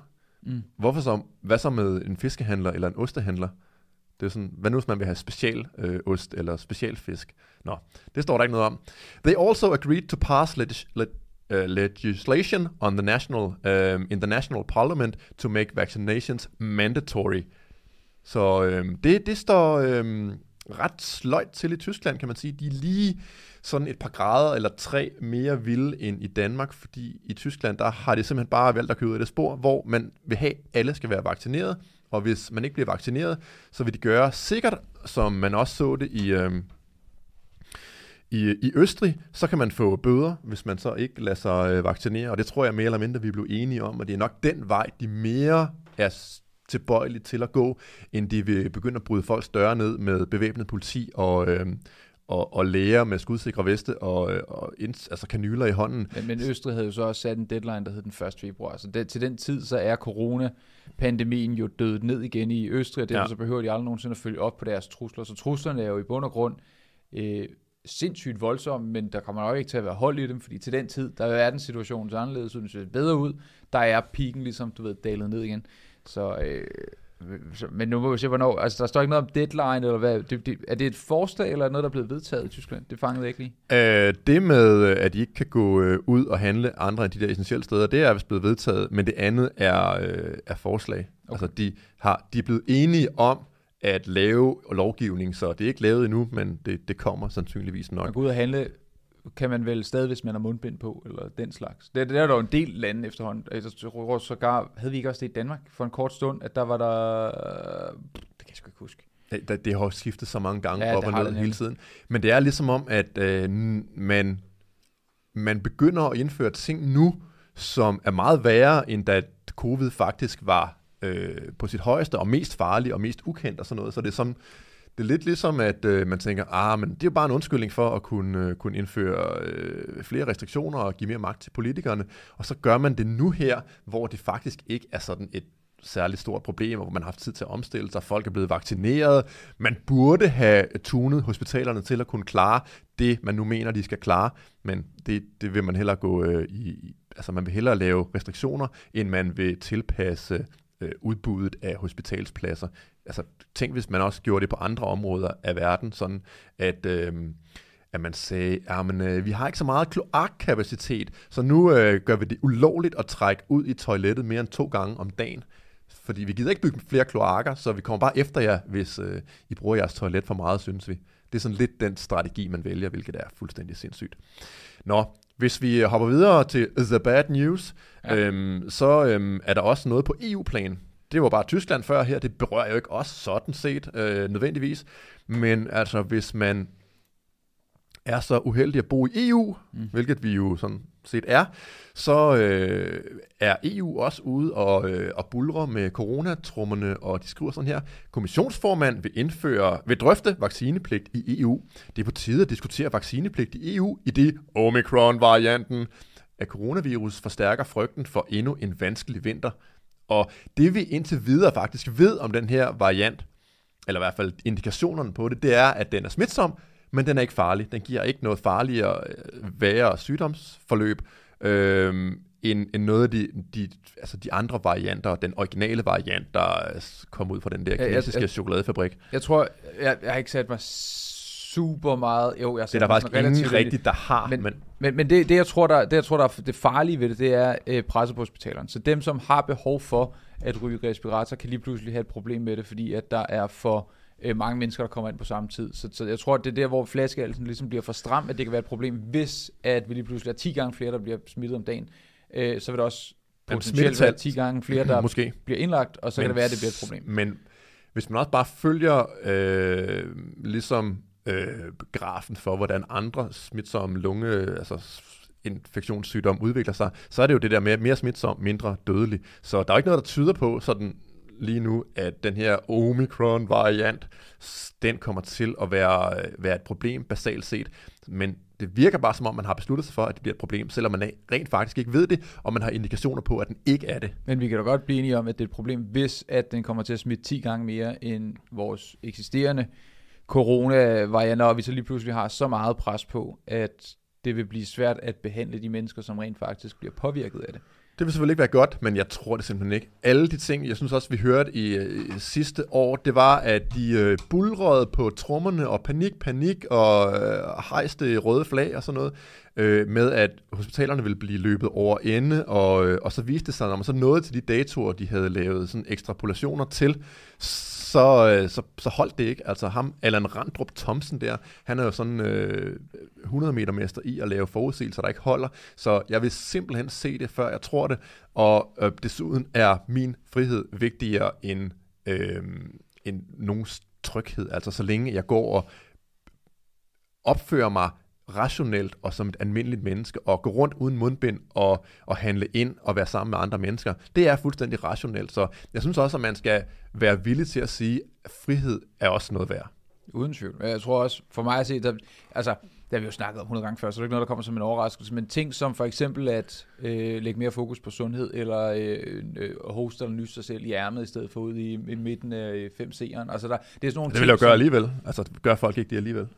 Mm.
Hvorfor så? Hvad så med en fiskehandler eller en ostehandler? Det er sådan, hvad nu hvis man vil have special øh, ost eller special fisk? Nå, det står der ikke noget om. They also agreed to pass legis- le- uh, legislation on the national um, in the national parliament to make vaccinations mandatory. Så øhm, det, det står øhm, ret sløjt til i Tyskland, kan man sige. De er lige sådan et par grader eller tre mere vilde end i Danmark, fordi i Tyskland, der har de simpelthen bare valgt at køre ud af det spor, hvor man vil have, at alle skal være vaccineret, og hvis man ikke bliver vaccineret, så vil de gøre sikkert, som man også så det i, øh, i, I Østrig, så kan man få bøder, hvis man så ikke lader sig øh, vaccinere, og det tror jeg mere eller mindre, vi blev enige om, og det er nok den vej, de mere er tilbøjelige til at gå, end de vil begynde at bryde folks døre ned med bevæbnet politi og, øh, og, og læger med skudsikre veste og, og ind, altså kanyler i hånden.
Men, men Østrig havde jo så også sat en deadline, der hed den 1. februar. Så det, til den tid, så er coronapandemien jo dødet ned igen i Østrig, og derfor ja. så behøver de aldrig nogensinde at følge op på deres trusler. Så truslerne er jo i bund og grund øh, sindssygt voldsomme, men der kommer nok ikke til at være hold i dem, fordi til den tid, der er verdenssituationen så anderledes, så det ser bedre ud. Der er piken ligesom, du ved, dalet ned igen. Så, øh, men nu må vi se, hvornår, altså der står ikke noget om deadline, eller hvad, det, det, er det et forslag, eller noget, der er blevet vedtaget i Tyskland? Det fangede jeg ikke
lige. Øh, det med, at de ikke kan gå øh, ud og handle andre end de der essentielle steder, det er vist blevet vedtaget, men det andet er, øh, er forslag. Okay. Altså de, har, de er blevet enige om, at lave lovgivning, så det er ikke lavet endnu, men det, det kommer sandsynligvis nok.
At gå ud og handle kan man vel stadig, hvis man har mundbind på, eller den slags. Det, det er der jo en del lande efterhånden. Altså, så sågar, havde vi ikke også det i Danmark for en kort stund, at der var der... Det kan jeg sgu ikke huske.
Det, det, det har skiftet så mange gange ja, op og ned hele tiden. Men det er ligesom om, at øh, man, man begynder at indføre ting nu, som er meget værre, end da covid faktisk var øh, på sit højeste og mest farlig og mest ukendt og sådan noget. Så det er som, det er lidt ligesom, at øh, man tænker, ah, men det er jo bare en undskyldning for at kunne, øh, kunne indføre øh, flere restriktioner og give mere magt til politikerne. Og så gør man det nu her, hvor det faktisk ikke er sådan et særligt stort problem, hvor man har haft tid til at omstille sig, folk er blevet vaccineret. Man burde have tunet hospitalerne til at kunne klare det, man nu mener, de skal klare, men det, det vil man hellere gå øh, i, altså man vil hellere lave restriktioner, end man vil tilpasse øh, udbuddet af hospitalspladser. Altså tænk, hvis man også gjorde det på andre områder af verden, sådan at... Øh, at man sagde, at øh, vi har ikke så meget kloakkapacitet, så nu øh, gør vi det ulovligt at trække ud i toilettet mere end to gange om dagen. Fordi vi gider ikke bygge flere kloakker, så vi kommer bare efter jer, hvis øh, I bruger jeres toilet for meget, synes vi. Det er sådan lidt den strategi, man vælger, hvilket er fuldstændig sindssygt. Nå, hvis vi hopper videre til The Bad News, ja. øhm, så øhm, er der også noget på EU-plan. Det var bare Tyskland før her, det berører jo ikke os sådan set øh, nødvendigvis. Men altså, hvis man er så uheldig at bo i EU, mm. hvilket vi jo sådan set er, så øh, er EU også ude og, øh, og bulre med coronatrummerne, og de skriver sådan her, kommissionsformand vil indføre, vil drøfte vaccinepligt i EU. Det er på tide at diskutere vaccinepligt i EU, i det Omicron-varianten af coronavirus forstærker frygten for endnu en vanskelig vinter. Og det vi indtil videre faktisk ved om den her variant, eller i hvert fald indikationerne på det, det er, at den er smitsom, men den er ikke farlig. Den giver ikke noget farligere, øh, værre sygdomsforløb, øh, end, end noget af de, de, altså de andre varianter, den originale variant, der kom ud fra den der kinesiske jeg, jeg, chokoladefabrik.
Jeg tror, jeg, jeg har ikke sat mig super meget. Jo, jeg
det er der faktisk ingen rigtigt, der har.
Men, men, men, men det, det, jeg tror, der, det, jeg tror, der er det farlige ved det, det er øh, presset på hospitalerne. Så dem, som har behov for at ryge respirator, kan lige pludselig have et problem med det, fordi at der er for øh, mange mennesker, der kommer ind på samme tid. Så, så jeg tror, det er der, hvor flaskehalsen ligesom bliver for stram, at det kan være et problem, hvis at vi lige pludselig er 10 gange flere, der bliver smittet om dagen. Øh, så vil der også potentielt være 10 gange flere, der [CLEARS THROAT] Måske. bliver indlagt, og så men, kan det være, at det bliver et problem.
Men hvis man også bare følger øh, ligesom øh, grafen for, hvordan andre smitsomme lunge, altså infektionssygdom udvikler sig, så er det jo det der med mere smitsom, mindre dødelig. Så der er ikke noget, der tyder på sådan lige nu, at den her Omicron-variant, den kommer til at være, være et problem basalt set. Men det virker bare som om, man har besluttet sig for, at det bliver et problem, selvom man rent faktisk ikke ved det, og man har indikationer på, at den ikke er det.
Men vi kan da godt blive enige om, at det er et problem, hvis at den kommer til at smitte 10 gange mere end vores eksisterende coronavarianter, og vi så lige pludselig har så meget pres på, at det vil blive svært at behandle de mennesker, som rent faktisk bliver påvirket af det.
Det vil selvfølgelig ikke være godt, men jeg tror det simpelthen ikke. Alle de ting, jeg synes også, vi hørte i, øh, sidste år, det var, at de øh, bulrede på trommerne og panik, panik og øh, hejste røde flag og sådan noget. øh, med at hospitalerne ville blive løbet over ende, og, øh, og så viste det sig, når man så nåede til de datoer, de havde lavet sådan ekstrapolationer til, så, øh, så, så holdt det ikke. Altså ham, Allan Randrup Thomsen der, han er jo sådan øh, 100 meter mester i at lave forudsigelser, der ikke holder. Så jeg vil simpelthen se det, før jeg tror det. Og øh, desuden er min frihed vigtigere end, øh, end nogens tryghed. Altså så længe jeg går og opfører mig rationelt og som et almindeligt menneske, og gå rundt uden mundbind og, og handle ind og være sammen med andre mennesker, det er fuldstændig rationelt. Så jeg synes også, at man skal være villig til at sige, at frihed er også noget værd.
Uden tvivl. Jeg tror også, for mig at se, der, altså, det har vi jo snakket om 100 gange før, så det er ikke noget, der kommer som en overraskelse, men ting som for eksempel at øh, lægge mere fokus på sundhed, eller øh, øh, hoste eller nyse sig selv i ærmet, i stedet for ud i, i midten af 5C'eren. Altså, der, det er sådan nogle
det vil jeg jo gøre alligevel. Altså, gør folk ikke det alligevel.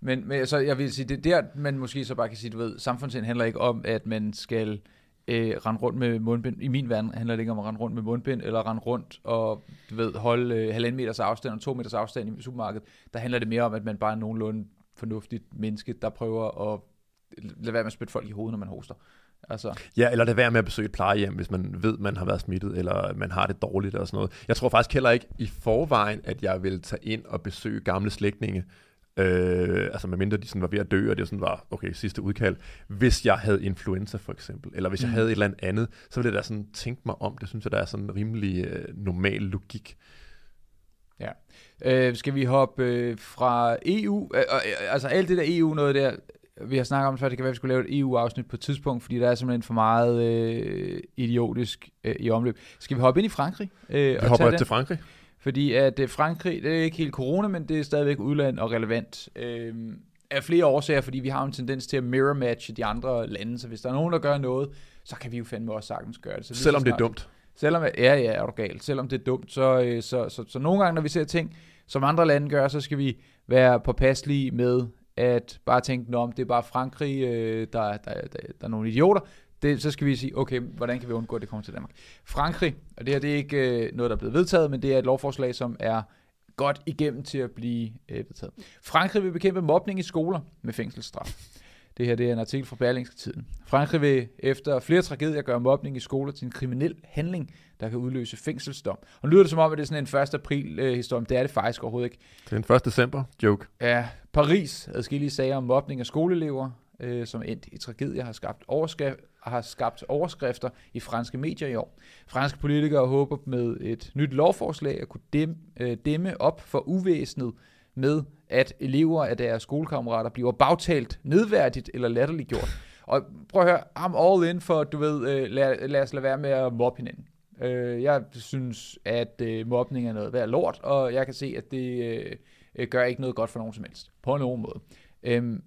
Men, men altså, jeg vil sige, det er der, man måske så bare kan sige, du ved, samfundssind handler ikke om, at man skal øh, rende rundt med mundbind. I min verden handler det ikke om at rende rundt med mundbind, eller rende rundt og, du ved, holde øh, halvanden meters afstand og to meters afstand i supermarkedet. Der handler det mere om, at man bare er nogenlunde fornuftigt menneske, der prøver at lade være med at spytte folk i hovedet, når man hoster.
Altså. Ja, eller det være med at besøge et plejehjem, hvis man ved, man har været smittet, eller man har det dårligt og sådan noget. Jeg tror faktisk heller ikke i forvejen, at jeg vil tage ind og besøge gamle slægtninge, Øh, altså medmindre de sådan var ved at dø, og det sådan var, okay, sidste udkald. Hvis jeg havde influenza for eksempel, eller hvis mm. jeg havde et eller andet så ville jeg da sådan tænke mig om. Det synes jeg, der er sådan rimelig øh, normal logik.
Ja. Øh, skal vi hoppe øh, fra EU? Øh, øh, altså alt det der EU noget der, vi har snakket om det før, det kan være, at vi skulle lave et EU-afsnit på et tidspunkt, fordi der er simpelthen for meget øh, idiotisk øh, i omløb. Skal vi hoppe ind i Frankrig?
Øh, vi hopper til Frankrig.
Fordi at øh, Frankrig, det er ikke helt corona, men det er stadigvæk udland og relevant. Øh, af flere årsager, fordi vi har en tendens til at mirror matche de andre lande, så hvis der er nogen, der gør noget, så kan vi jo fandme også sagtens gøre det. Så
Selvom det er dumt.
Selvom, ja, ja, er du galt. Selvom det er dumt, så, øh, så, så, så, så nogle gange, når vi ser ting, som andre lande gør, så skal vi være påpasselige med at bare tænke, om det er bare Frankrig, øh, der, der, der, der er nogle idioter det, så skal vi sige, okay, hvordan kan vi undgå, at det kommer til Danmark? Frankrig, og det her det er ikke øh, noget, der er blevet vedtaget, men det er et lovforslag, som er godt igennem til at blive øh, vedtaget. Frankrig vil bekæmpe mobning i skoler med fængselsstraf. Det her det er en artikel fra Berlingske Tiden. Frankrig vil efter flere tragedier gøre mobning i skoler til en kriminel handling, der kan udløse fængselsdom. Og nu lyder det som om, at det er sådan en 1. april øh, historie, men det er det faktisk overhovedet ikke.
Det er en 1. december joke.
Ja, Paris adskillige sager om mobning af skoleelever, øh, som endt i tragedie, har skabt, overskrift, har skabt overskrifter i franske medier i år. Franske politikere håber med et nyt lovforslag at kunne øh, dæmme op for uvæsenet med, at elever af deres skolekammerater bliver bagtalt nedværdigt eller latterliggjort. Og prøv at høre, I'm all in for, du ved, øh, lad, lad os lade være med at mobbe hinanden. Øh, jeg synes, at øh, mobning er noget værd lort, og jeg kan se, at det øh, øh gør ikke noget godt for nogen som helst. På nogen måde. Øh,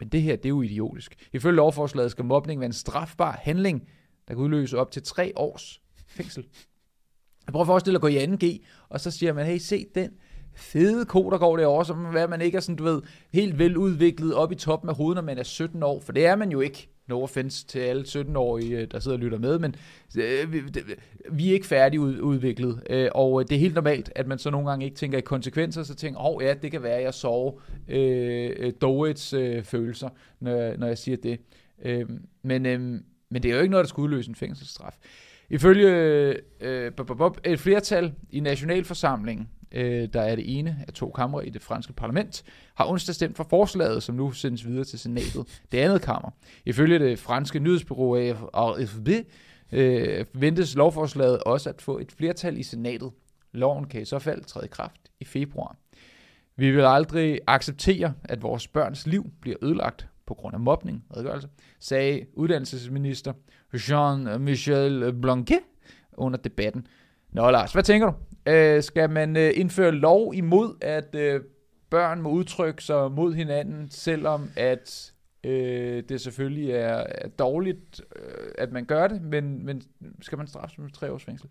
men det her, det er jo idiotisk. Ifølge lovforslaget skal mobning være en strafbar handling, der kan udløse op til tre års fængsel. Jeg prøver at forestille at gå i 2G, og så siger man, hey, se den fede ko, der går derovre, som hvad man ikke er sådan, du ved, helt veludviklet op i toppen af hovedet, når man er 17 år, for det er man jo ikke. No offense til alle 17-årige, øh, der sidder og lytter med, men øh, vi, vi er ikke færdigudviklet, øh, og øh, det er helt normalt, at man så nogle gange ikke tænker i konsekvenser, så tænker, åh oh, ja, det kan være, at jeg sover øh, øh Dorits øh, følelser, når, når jeg siger det. Øh, men, øh, men det er jo ikke noget, der skal udløse en fængselsstraf. Ifølge øh, et flertal i Nationalforsamlingen øh, der er det ene af to kamre i det franske parlament, har onsdag stemt for forslaget, som nu sendes videre til senatet. Det andet kammer. Ifølge det franske nyhedsbureau AFB øh, ventes lovforslaget også at få et flertal i senatet. Loven kan i så fald træde i kraft i februar. Vi vil aldrig acceptere, at vores børns liv bliver ødelagt på grund af mobning, redegørelse, sagde uddannelsesminister Jean-Michel Blanquet under debatten. Nå Lars, hvad tænker du? Øh, skal man øh, indføre lov imod, at øh, børn må udtrykke sig mod hinanden, selvom at øh, det selvfølgelig er, er dårligt, øh, at man gør det, men, men skal man straffes med tre års fængsel?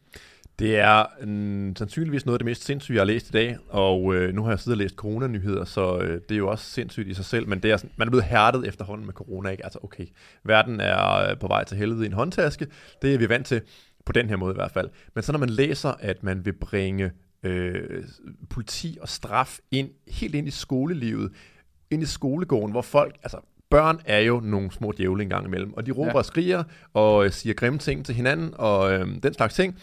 Det er mm, sandsynligvis noget af det mest sindssyge, jeg har læst i dag, og øh, nu har jeg siddet og læst coronanyheder, så øh, det er jo også sindssygt i sig selv, men det er sådan, man er blevet hærdet efterhånden med corona, ikke? Altså okay, verden er øh, på vej til helvede i en håndtaske, det er vi vant til, på den her måde i hvert fald. Men så når man læser, at man vil bringe øh, politi og straf ind, helt ind i skolelivet, ind i skolegården, hvor folk, altså børn er jo nogle små djævle en gang imellem, og de råber ja. og skriger og øh, siger grimme ting til hinanden og øh, den slags ting.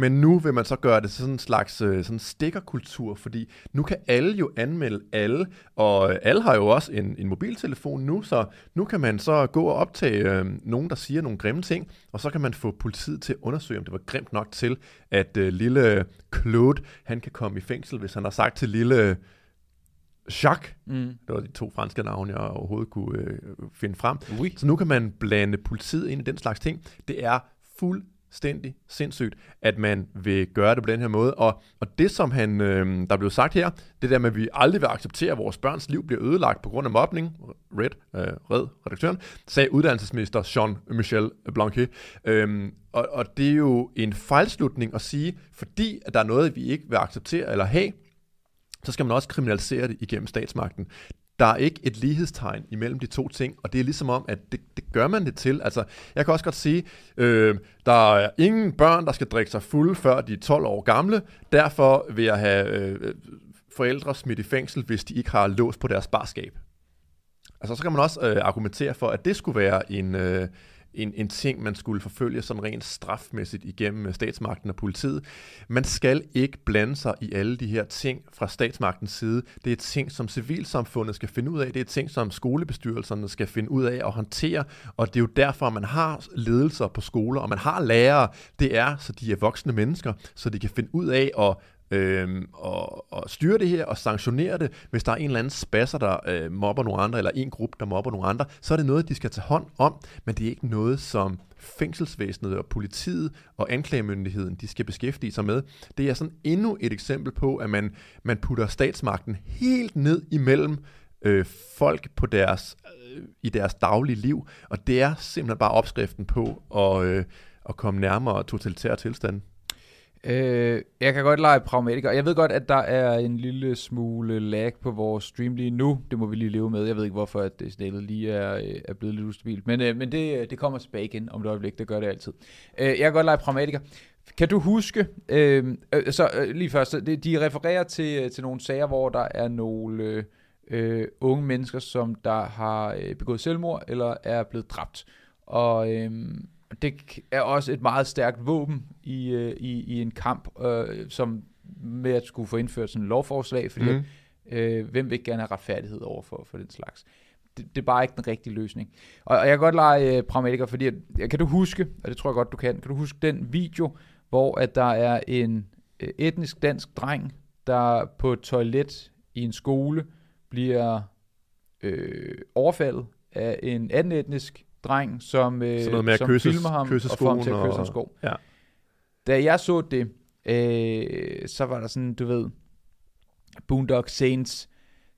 Men nu vil man så gøre det sådan en slags øh, sådan stikkerkultur, fordi nu kan alle jo anmelde alle, og alle har jo også en, en mobiltelefon nu, så nu kan man så gå og optage øh, nogen, der siger nogle grimme ting, og så kan man få politiet til at undersøge, om det var grimt nok til, at øh, lille Claude, han kan komme i fængsel, hvis han har sagt til lille Jacques, mm. det var de to franske navne, jeg overhovedet kunne øh, finde frem. Oui. Så nu kan man blande politiet ind i den slags ting. Det er fuld fuldstændig sindssygt, at man vil gøre det på den her måde. Og, og det, som han, øh, der blev sagt her, det der med, at vi aldrig vil acceptere, at vores børns liv bliver ødelagt på grund af mobning, Red, øh, Red redaktøren, sagde uddannelsesminister Jean-Michel Blanquet. Øhm, og, og det er jo en fejlslutning at sige, fordi at der er noget, vi ikke vil acceptere eller have, så skal man også kriminalisere det igennem statsmagten der er ikke et lighedstegn imellem de to ting, og det er ligesom om, at det, det gør man det til. Altså, jeg kan også godt sige, øh, der er ingen børn, der skal drikke sig fulde, før de er 12 år gamle. Derfor vil jeg have øh, forældre smidt i fængsel, hvis de ikke har låst på deres barskab. Altså, så kan man også øh, argumentere for, at det skulle være en, øh, en, en ting, man skulle forfølge sådan rent strafmæssigt igennem øh, statsmagten og politiet. Man skal ikke blande sig i alle de her ting fra statsmagtens side. Det er ting, som civilsamfundet skal finde ud af. Det er ting, som skolebestyrelserne skal finde ud af at håndtere. Og det er jo derfor, man har ledelser på skoler, og man har lærere. Det er, så de er voksne mennesker, så de kan finde ud af at øhm, og, og styre det her og sanktionere det. Hvis der er en eller anden spasser, der øh, mobber nogle andre, eller en gruppe, der mobber nogle andre, så er det noget, de skal tage hånd om, men det er ikke noget, som fængselsvæsenet og politiet og anklagemyndigheden, de skal beskæftige sig med. Det er sådan endnu et eksempel på, at man, man putter statsmagten helt ned imellem øh, folk på deres, øh, i deres daglige liv, og det er simpelthen bare opskriften på at, øh, at komme nærmere totalitære tilstande.
Øh, jeg kan godt lege pragmatiker. Jeg ved godt, at der er en lille smule lag på vores stream lige nu. Det må vi lige leve med. Jeg ved ikke, hvorfor at det lige er, øh, er blevet lidt ustabilt. Men, øh, men det, øh, det kommer tilbage igen om et øjeblik. Det gør det altid. Øh, jeg kan godt lege pragmatiker. Kan du huske, øh, øh, så øh, lige først, de refererer til, øh, til nogle sager, hvor der er nogle øh, unge mennesker, som der har begået selvmord eller er blevet dræbt. Og... Øh, det er også et meget stærkt våben i, øh, i, i en kamp, øh, som med at skulle få indført sådan en lovforslag, fordi mm. øh, hvem vil ikke gerne have retfærdighed over for, for den slags. Det, det er bare ikke den rigtige løsning. Og, og jeg kan godt lege øh, pragmatiker, fordi at, kan du huske, og det tror jeg godt du kan, kan du huske den video, hvor at der er en øh, etnisk dansk dreng, der på et toilet i en skole bliver øh, overfaldet af en anden etnisk dreng, som, øh,
noget med
som
kysses,
filmer ham
og får ham
til at kysse hans sko. Ja. Da jeg så det, øh, så var der sådan, du ved, Boondock Saints,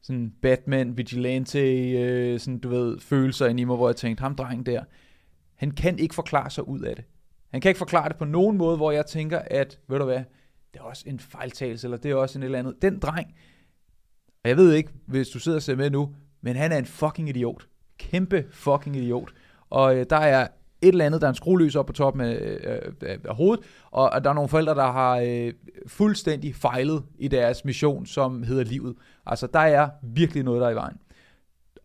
sådan Batman, Vigilante, øh, sådan, du ved, følelser ind i mig, hvor jeg tænkte, ham dreng der, han kan ikke forklare sig ud af det. Han kan ikke forklare det på nogen måde, hvor jeg tænker, at, ved du hvad, det er også en fejltagelse, eller det er også en eller andet. Den dreng, og jeg ved ikke, hvis du sidder og ser med nu, men han er en fucking idiot. Kæmpe fucking idiot og øh, der er et eller andet, der er en skrueløs op på toppen af, øh, af, af hovedet, og, og der er nogle forældre, der har øh, fuldstændig fejlet i deres mission, som hedder livet. Altså, der er virkelig noget, der er i vejen.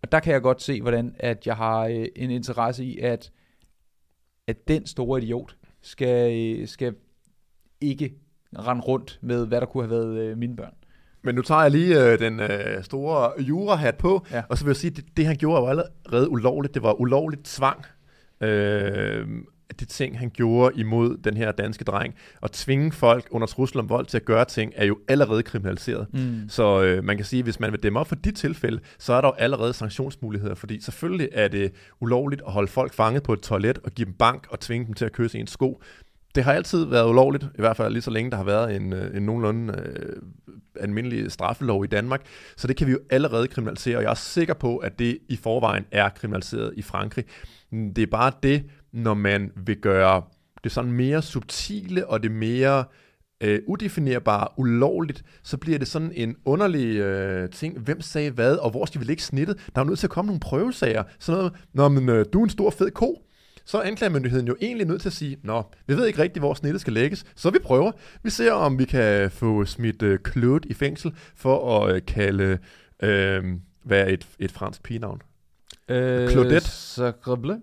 Og der kan jeg godt se, hvordan at jeg har øh, en interesse i, at, at den store idiot skal, øh, skal ikke rende rundt med, hvad der kunne have været øh, mine børn.
Men nu tager jeg lige øh, den øh, store jurahat på, ja. og så vil jeg sige, at det, det han gjorde var allerede ulovligt. Det var ulovligt tvang. Øh, de ting, han gjorde imod den her danske dreng. At tvinge folk under trussel om vold til at gøre ting, er jo allerede kriminaliseret. Mm. Så øh, man kan sige, at hvis man vil dæmme op for de tilfælde, så er der jo allerede sanktionsmuligheder, fordi selvfølgelig er det ulovligt at holde folk fanget på et toilet og give dem bank og tvinge dem til at kysse en sko det har altid været ulovligt, i hvert fald lige så længe der har været en, øh, en nogenlunde øh, almindelig straffelov i Danmark. Så det kan vi jo allerede kriminalisere, og jeg er sikker på, at det i forvejen er kriminaliseret i Frankrig. Det er bare det, når man vil gøre det sådan mere subtile og det mere øh, udefinerbare ulovligt, så bliver det sådan en underlig øh, ting. Hvem sagde hvad, og hvor skal vi lægge snittet? Der er jo nødt til at komme nogle prøvesager. Sådan noget, når men, øh, du er en stor fed ko så er anklagemyndigheden jo egentlig nødt til at sige, nå, vi ved ikke rigtigt, hvor snittet skal lægges, så vi prøver. Vi ser, om vi kan få smidt uh, Claude i fængsel for at uh, kalde, uh, hvad er et, et fransk pigenavn?
Øh,
Claudette.
Sacrebleu.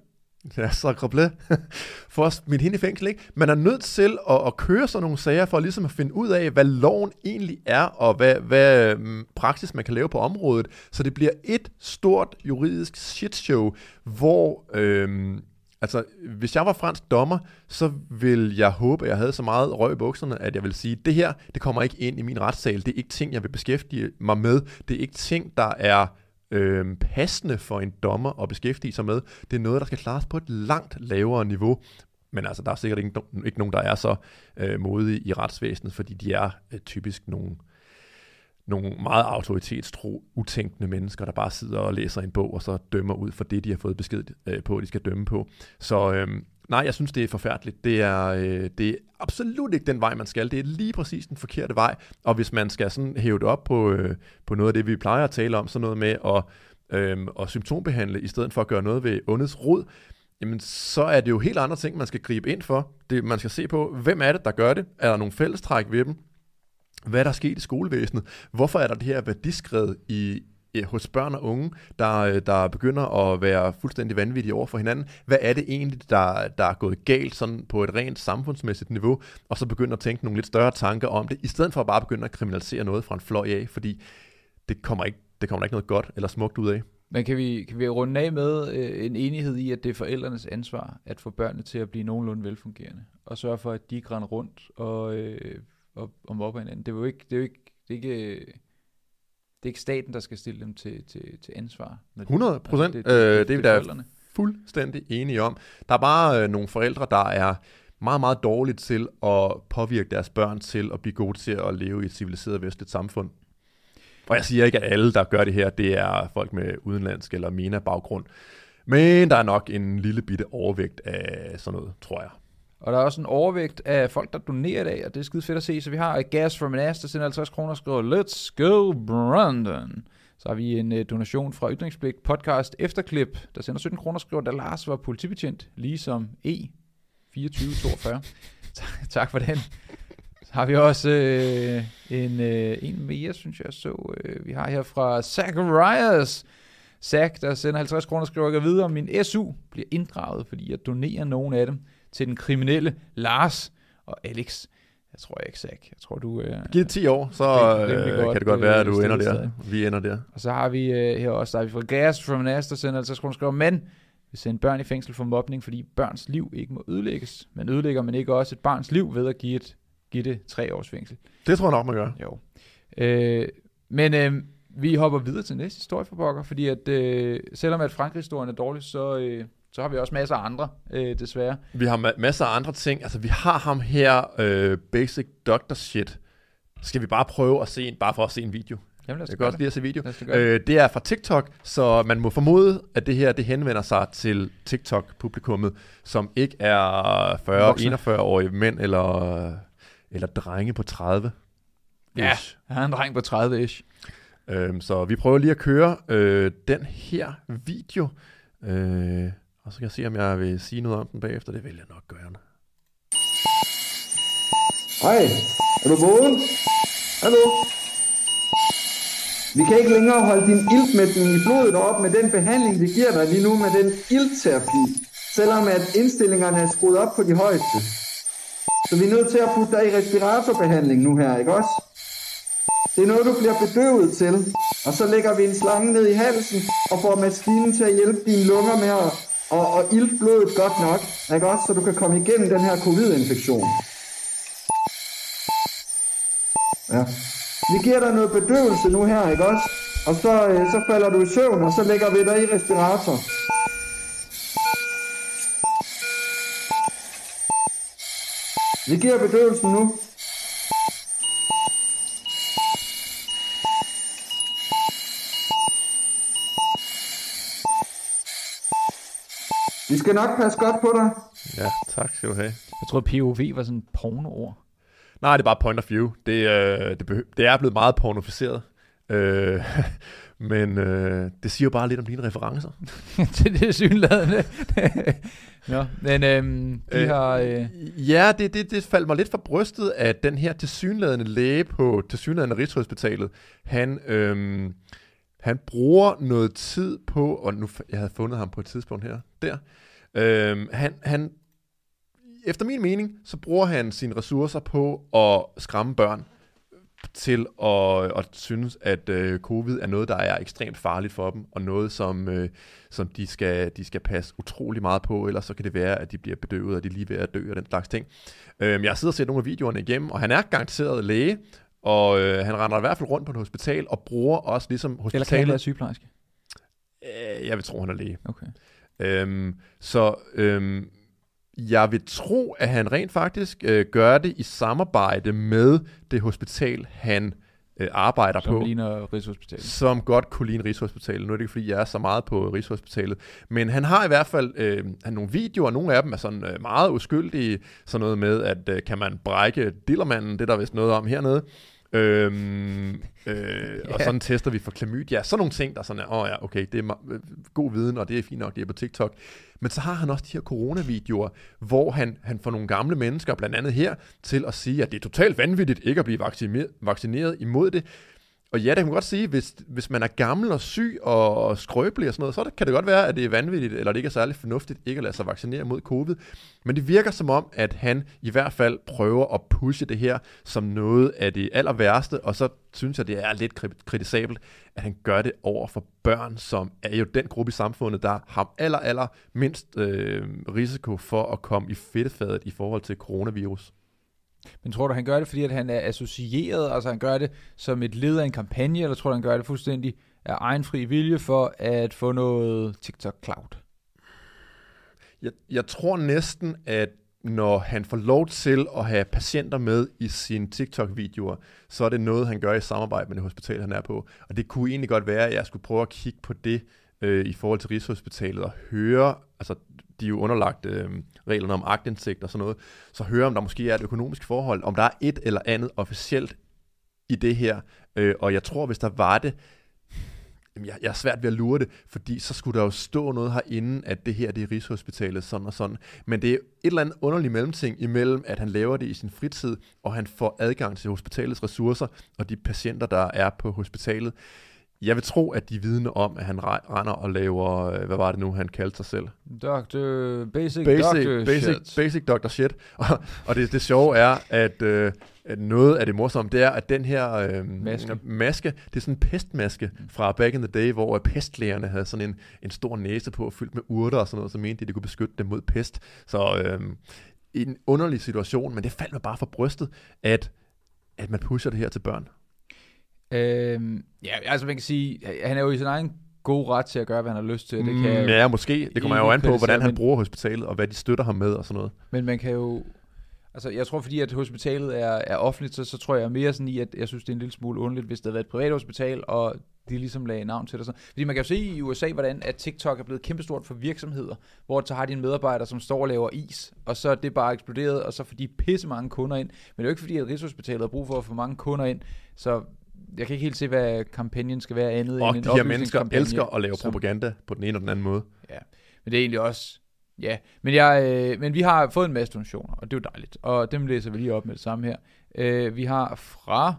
Ja, så grable. [LAUGHS] For at smide hende i fængsel, ikke? Man er nødt til at, at køre sådan nogle sager, for ligesom at finde ud af, hvad loven egentlig er, og hvad, hvad mm, praksis man kan lave på området. Så det bliver et stort juridisk shitshow, hvor... Øhm, Altså, hvis jeg var fransk dommer, så vil jeg håbe, at jeg havde så meget røg i bukserne, at jeg vil sige, det her, det kommer ikke ind i min retssal. Det er ikke ting, jeg vil beskæftige mig med. Det er ikke ting, der er øh, passende for en dommer at beskæftige sig med. Det er noget, der skal klares på et langt lavere niveau. Men altså, der er sikkert ikke, no- ikke nogen, der er så øh, modige i retsvæsenet, fordi de er øh, typisk nogle, nogle meget autoritetstro, utænkende mennesker, der bare sidder og læser en bog, og så dømmer ud for det, de har fået besked øh, på, at de skal dømme på. Så øh, nej, jeg synes, det er forfærdeligt. Det er, øh, det er absolut ikke den vej, man skal. Det er lige præcis den forkerte vej. Og hvis man skal sådan hæve det op på, øh, på noget af det, vi plejer at tale om, så noget med at, øh, at symptombehandle, i stedet for at gøre noget ved ondets rod, jamen så er det jo helt andre ting, man skal gribe ind for. Det, man skal se på, hvem er det, der gør det? Er der nogle fællestræk ved dem? Hvad er der sket i skolevæsenet? Hvorfor er der det her værdiskred i, hos børn og unge, der, øh, der begynder at være fuldstændig vanvittige over for hinanden? Hvad er det egentlig, der, der er gået galt sådan på et rent samfundsmæssigt niveau? Og så begynder at tænke nogle lidt større tanker om det, i stedet for at bare begynde at kriminalisere noget fra en fløj af, fordi det kommer ikke, det kommer ikke noget godt eller smukt ud af.
Men kan vi, kan vi runde af med øh, en enighed i, at det er forældrenes ansvar at få børnene til at blive nogenlunde velfungerende, og sørge for, at de ikke rundt og, øh, og, og mobber hinanden. Det er jo ikke, det er jo ikke, det er ikke, det er ikke staten, der skal stille dem til, til, til ansvar. når de-
100 procent.
Det,
Øh,
det,
det
det,
er vi
det
da fuldstændig enige om. Der er bare øh, nogle forældre, der er meget, meget dårlige til at påvirke deres børn til at blive gode til at leve i et civiliseret vestligt samfund. Og jeg siger ikke, at alle, der gør det her, det er folk med udenlandsk eller MENA-baggrund. Men der er nok en lille bitte overvægt af sådan noget, tror jeg.
Og der er også en overvægt af folk, der donerer i dag, og det er skide fedt at se. Så vi har Gas from an Ass, der sender 50 kroner og skriver, Let's go, Brandon. Så har vi en øh, donation fra Ytringsblik podcast Efterklip, der sender 17 kroner og skriver, da Lars var politibetjent, ligesom E. 2442. [LAUGHS] tak, tak for den. Så har vi også øh, en, øh, en mere, synes jeg så. Øh, vi har her fra Zacharias. Zach, der sender 50 kroner og skriver, jeg videre, om min SU bliver inddraget, fordi jeg donerer nogen af dem til den kriminelle Lars og Alex. Jeg tror ikke, Zach. Jeg tror, du... Øh,
Giv det 10 år, så øh,
godt,
kan det godt være, at
øh,
du ender der. Vi ender der.
og så har vi øh, her også, der er vi fra Gas from Nas, der sender 50 kroner skriver, men vi sender børn i fængsel for mobning, fordi børns liv ikke må ødelægges. Men ødelægger man ikke også et barns liv ved at give, et, give det tre års fængsel?
Det tror jeg nok, man gør.
Jo. Øh, men øh, vi hopper videre til næste historie for pokker, fordi at øh, selvom at Frankrig-historien er dårlig, så, øh, så har vi også masser af andre, øh, desværre.
Vi har ma- masser af andre ting. Altså, vi har ham her, øh, Basic Doctor Shit. Skal vi bare prøve at se en, bare for at se en video?
Jamen lad os
Jeg kan
det.
lide at se video.
Det.
Øh, det er fra TikTok, så man må formode, at det her det henvender sig til TikTok-publikummet, som ikke er
Voksne.
40-41-årige mænd eller, eller drenge på 30.
Ja.
Ish.
Jeg har en dreng på 30-ish.
Øhm, så vi prøver lige at køre øh, den her video, øh, og så kan jeg se, om jeg vil sige noget om den bagefter. Det vil jeg nok gøre.
Hej, er du vågen? Hallo? Vi kan ikke længere holde din iltmætning i blodet op med den behandling, vi giver dig lige nu med den iltterapi, selvom at indstillingerne er skruet op på de højeste. Så vi er nødt til at putte dig i respiratorbehandling nu her, ikke også? Det er noget, du bliver bedøvet til, og så lægger vi en slange ned i halsen og får maskinen til at hjælpe dine lunger med at og, og ilte blodet godt nok, ikke også? Så du kan komme igennem den her covid-infektion. Ja. Vi giver dig noget bedøvelse nu her, ikke også? Og så, øh, så falder du i søvn, og så lægger vi dig i respirator. Vi giver bedøvelsen nu. Vi skal nok passe godt på dig.
Ja, tak skal du have.
Jeg tror, POV var sådan et pornoord. Nej,
det er bare point of view. Det, øh, det, behø- det er blevet meget pornoficeret. Øh, [LAUGHS] men øh, det siger jo bare lidt om dine referencer. [LAUGHS]
til det synlædende. [LAUGHS] Nå, men øhm, de
Øh,
har... Øh,
Ja, det, det, det faldt mig lidt for brystet, at den her tilsyneladende læge på tilsyneladende Rigshospitalet, han, øhm, Han bruger noget tid på, og nu jeg havde fundet ham på et tidspunkt her, der. Øhm, han, han, efter min mening, så bruger han sine ressourcer på at skræmme børn til at, at synes, at øh, covid er noget, der er ekstremt farligt for dem, og noget, som, øh, som de, skal, de skal passe utrolig meget på, ellers så kan det være, at de bliver bedøvet, og de er lige ved at dø og den slags ting. Øh, jeg sidder og ser nogle af videoerne igennem, og han er garanteret læge, og øh, han render i hvert fald rundt på et hospital, og bruger også ligesom hospitalet...
Eller kan han være sygeplejerske?
Øh, jeg vil tro, han er læge.
Okay.
Øhm, så øhm, jeg vil tro, at han rent faktisk øh, gør det i samarbejde med det hospital, han øh, arbejder
Som
på.
ligner Rigshospitalet.
Som godt kunne ligne Rigshospitalet. Nu er det ikke, fordi jeg er så meget på Rigshospitalet. Men han har i hvert fald øh, han nogle videoer, nogle af dem er sådan øh, meget uskyldige. Sådan noget med, at øh, kan man brække dillermanden, det er der vist noget om hernede. Øhm, øh, [LAUGHS]
Ja.
Og sådan tester vi for klamydia. Sådan nogle ting, der sådan er, åh oh ja, okay, det er øh, god viden, og det er fint nok, det er på TikTok. Men så har han også de her coronavideoer, hvor han, han får nogle gamle mennesker, blandt andet her, til at sige, at det er totalt vanvittigt ikke at blive vaccineret, vaccineret imod det. Og ja, det kan man godt sige, hvis, hvis man er gammel og syg og skrøbelig og sådan noget, så kan det godt være, at det er vanvittigt, eller det ikke er særlig fornuftigt ikke at lade sig vaccinere mod covid. Men det virker som om, at han i hvert fald prøver at pushe det her som noget af det aller værste, og så synes jeg, det er lidt kritisabelt, at han gør det over for børn, som er jo den gruppe i samfundet, der har aller, aller mindst øh, risiko for at komme i fedtefadet i forhold til coronavirus.
Men tror du, han gør det, fordi at han er associeret, altså han gør det som et led af en kampagne, eller tror du, han gør det fuldstændig af egen fri vilje for at få noget TikTok-cloud?
Jeg, jeg tror næsten, at når han får lov til at have patienter med i sine TikTok-videoer, så er det noget, han gør i samarbejde med det hospital, han er på. Og det kunne egentlig godt være, at jeg skulle prøve at kigge på det øh, i forhold til Rigshospitalet og høre, altså de er jo underlagt øh, reglerne om agtindsigt og sådan noget, så høre, om der måske er et økonomisk forhold, om der er et eller andet officielt i det her. Øh, og jeg tror, hvis der var det, Jamen, jeg, jeg er svært ved at lure det, fordi så skulle der jo stå noget herinde, at det her det er Rigshospitalet, sådan og sådan. Men det er et eller andet underligt mellemting imellem, at han laver det i sin fritid, og han får adgang til hospitalets ressourcer, og de patienter, der er på hospitalet. Jeg vil tro, at de vidner om, at han re- render og laver, øh, hvad var det nu, han kaldte sig selv?
Doctor, basic,
Basic,
doctor
basic,
shit.
basic Dr. Shit. [LAUGHS] Og, og det, det sjove er, at, øh, at noget af det morsomme, det er, at den her øh,
Maske.
maske, det er sådan en pestmaske fra back in the day, hvor øh, pestlægerne havde sådan en, en stor næse på, fyldt med urter og sådan noget, så mente de, at de kunne beskytte dem mod pest. Så øh, en underlig situation, men det faldt mig bare for brystet, at, at man pusher det her til børn.
Øhm, ja, altså man kan sige, han er jo i sin egen god ret til at gøre, hvad han har lyst til. Det kan
Mm, ja, måske. Det kommer jo an på, hvordan han bruger hospitalet, og hvad de støtter ham med og sådan noget.
Men man kan jo... Altså, jeg tror, fordi at hospitalet er, er offentligt, så, så tror jeg mere sådan i, at jeg synes, det er en lille smule underligt, hvis det havde været et privat hospital, og de ligesom lagde navn til det. og Sådan. Fordi man kan jo se i USA, hvordan at TikTok er blevet kæmpestort for virksomheder, hvor så har de en medarbejder, som står og laver is, og så er det bare eksploderet, og så får de pisse mange kunder ind. Men det er jo ikke fordi, at Rigshospitalet har brug for at få mange kunder ind, så jeg kan ikke helt se, hvad kampagnen skal være andet
Og
end en
de her mennesker elsker at lave
som-
propaganda på den ene og den anden måde.
Men det er egentlig også... Ja, men, jeg, øh, men vi har fået en masse donationer, og det er jo dejligt. Og dem læser vi lige op med det samme her. Øh, vi har fra...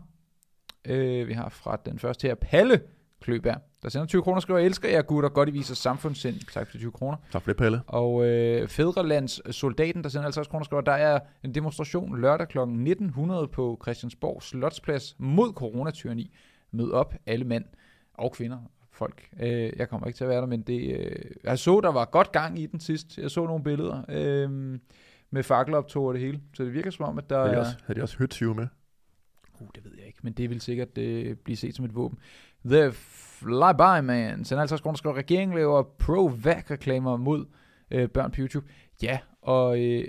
Øh, vi har fra den første her, Palle Kløberg, der sender 20 kroner, skriver, jeg elsker jer gutter, godt I viser samfundssind. Tak for de 20 kroner.
Tak for det, Palle.
Og øh, Fædrelands Soldaten, der sender 50 kroner, skriver, der er en demonstration lørdag kl. 1900 på Christiansborg Slotsplads mod coronatyranni. Mød op, alle mænd og kvinder, folk. Øh, jeg kommer ikke til at være der, men det, øh, jeg så, der var godt gang i den sidst. Jeg så nogle billeder øh, med fakkeloptog og det hele. Så det virker som om, at der
Har de
er...
også, har de også høtyve med?
Uh, det ved jeg ikke, men det vil sikkert øh, blive set som et våben. The Flyby Man sender 50 kroner, skriver, regeringen laver pro-vac-reklamer mod øh, børn på YouTube. Ja, og øh,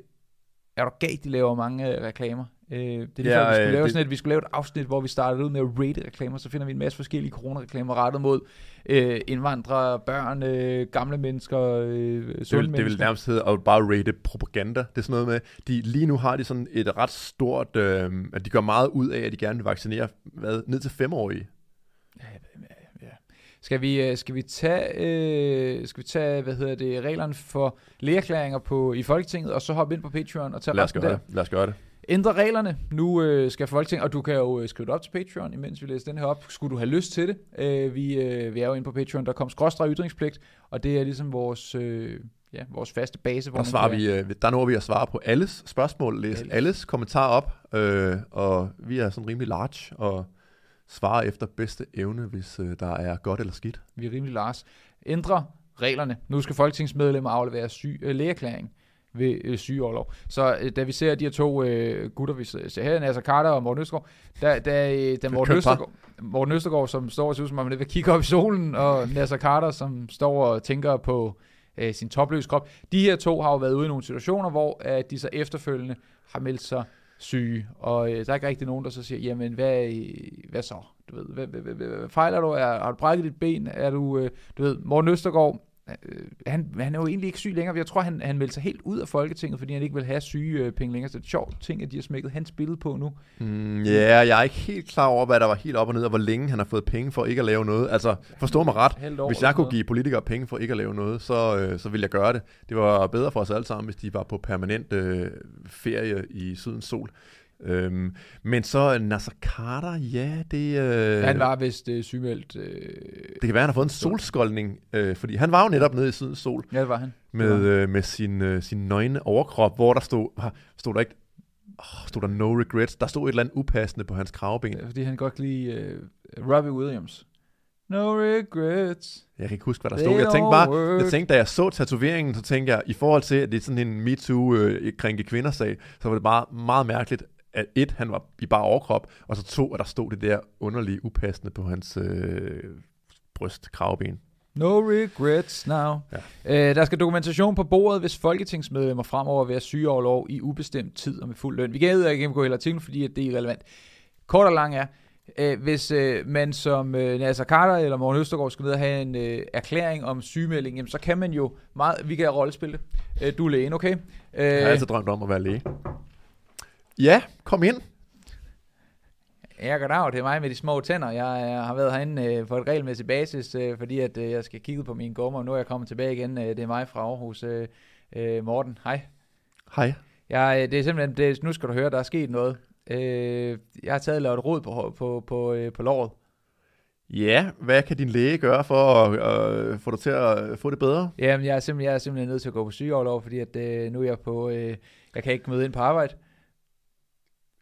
er du galt, de laver mange øh, reklamer. Øh, det er lige
Ja,
før, vi skulle
øh,
lave
det-
sådan et, vi skulle lave et afsnit, hvor vi startede ud med at rate reklamer, så finder vi en masse forskellige coronareklamer rettet mod øh, indvandrere, børn, øh, gamle mennesker, øh,
Det
sunde
vil, det vil nærmest hedde at bare rate propaganda. Det er sådan noget med, de, lige nu har de sådan et ret stort, øh, at de gør meget ud af, at de gerne vil vaccinere hvad, ned til femårige.
Ja. Skal vi, øh, skal vi tage, øh, skal vi tage, hvad hedder det, reglerne for lægeerklæringer på, i Folketinget, og så hoppe ind på Patreon og tage
Lad os
resten
gøre
der?
det. Lad os gøre det.
ændre reglerne. Nu øh, skal Folketing, og du kan jo øh, skrive det op til Patreon, imens vi læser den her op. Skulle du have lyst til det? Øh, vi, øh, vi er jo inde på Patreon, der kom skråstrej ytringspligt, og det er ligesom vores, øh, ja, vores faste base. Hvor
Der, svarer
kan-
vi, øh, der når vi at svare på alles spørgsmål, læse
Alles.
alles, alles kommentarer op, øh, og vi er sådan rimelig large, og svarer efter bedste evne, hvis øh, der er godt eller skidt.
Vi er rimelig Lars. Ændre reglerne. Nu skal folketingsmedlemmer aflevere syg, øh, lægeerklæring ved øh, sygeoverlov. Så øh, da vi ser de her to øh, gutter, vi ser her, Nasser Carter og Morten Østergaard, da, da, øh, da Morten. Østergaard, Morten Østergaard, som står og ser ud som om han er ved at kigge op i solen, og Nasser Carter, som står og tænker på øh, sin topløse krop. De her to har jo været ude i nogle situationer, hvor øh, de så efterfølgende har meldt sig syge, og øh, der er ikke rigtig nogen, der så siger, jamen hvad, øh, hvad så? Du ved, hvad, hvad, hvad, hvad fejler du? Er, har du brækket dit ben? Er du, øh, du ved, Morten Østergaard, øh, han, han er jo egentlig ikke syg længere. Jeg tror, han, han meldte sig helt ud af Folketinget, fordi han ikke vil have syge øh, penge længere. Så det er sjovt ting, at de har smækket hans billede på nu.
Mm, ja, jeg er ikke helt klar over, hvad der var helt op og ned, og hvor længe han har fået penge for ikke at lave noget. Altså, forstå mig ret. Hvis jeg kunne give politikere penge for ikke at lave noget, så, øh, så ville jeg gøre det. Det var bedre for os alle sammen, hvis de var på permanent øh, ferie i sydens sol. Øhm, men så Nasser Carter, ja, det... Øh.
Han var vist øh, sygemeldt. Øh,
Det kan være, han har fået en solskoldning, øh, fordi han var jo netop nede i sydens sol
ja, det var han.
med, øh, med sin, øh, sin nøgne overkrop, hvor der stod, stod der ikke, oh, stod der no regrets, der stod et eller andet upassende på hans kravben.
Det er, fordi han godt lide øh, Robbie Williams. No regrets.
Jeg kan ikke huske, hvad der
They
stod. Jeg tænkte bare,
work.
jeg tænkte, da jeg så tatoveringen, så tænkte jeg, i forhold til, at det er sådan en MeToo øh, krænke kvinder sag, så var det bare meget mærkeligt, at et, han var i bare overkrop, og så to, at der stod det der underlige upassende på hans øh, bryst kravben.
No regrets now. Ja. Øh, der skal dokumentation på bordet, hvis folketingsmedlemmer fremover vil have sygeoverlov i ubestemt tid og med fuld løn. Vi kan ikke gennemgå hele artiklen, fordi at det er irrelevant. Kort og lang er, øh, hvis øh, man som øh, Nasser Carter eller Morten Østergaard skal ned og have en øh, erklæring om sygemelding, jamen, så kan man jo meget, vi kan rollespille. Øh, du er lægen, okay? Øh,
Jeg har altid drømt om at være læge. Ja, kom ind.
Ja, goddag, det er mig med de små tænder. Jeg øh, har været herinde øh, på et regelmæssigt basis, øh, fordi at øh, jeg skal kigge på mine gummer, og nu er jeg kommet tilbage igen. Øh, det er mig fra Aarhus. Øh, Morten, hej.
Hej.
Jeg, øh, det er simpelthen, det, nu skal du høre, der er sket noget. Øh, jeg har taget lavet et rod på, på, på, øh, på låret.
Ja, hvad kan din læge gøre for at øh, få dig til at få det bedre?
Jamen, jeg er simpelthen, jeg er simpelthen nødt til at gå på sygeoverlov, fordi at, øh, nu er jeg på, øh, jeg kan ikke møde ind på arbejde.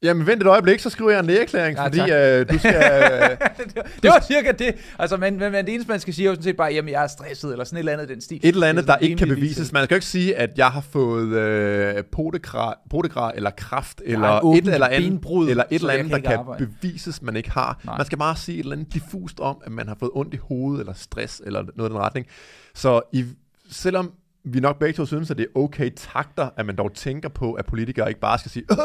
Jamen vent et øjeblik, så skriver jeg en lægeerklæring,
Ja,
fordi øh, du skal... Øh, [LAUGHS]
det, var, cirka det. Altså, men, men, men det eneste, man skal sige, er jo sådan set bare, jamen, jeg er stresset, eller sådan et eller andet den stil.
et eller andet,
Det er
der ikke kan bevises. Man skal jo ikke sige, at jeg har fået øh, podegrar, podegrar eller kraft,
er
eller et eller andet,
benbrud,
eller et eller andet, der kan
arbejde.
bevises, man ikke har.
Nej.
Man skal bare sige et eller andet diffust om, at man har fået ondt i hovedet, eller stress, eller noget i den retning. Så i, selvom vi nok begge to synes, at det er okay takter, at man dog tænker på, at politikere ikke bare skal sige, Åh!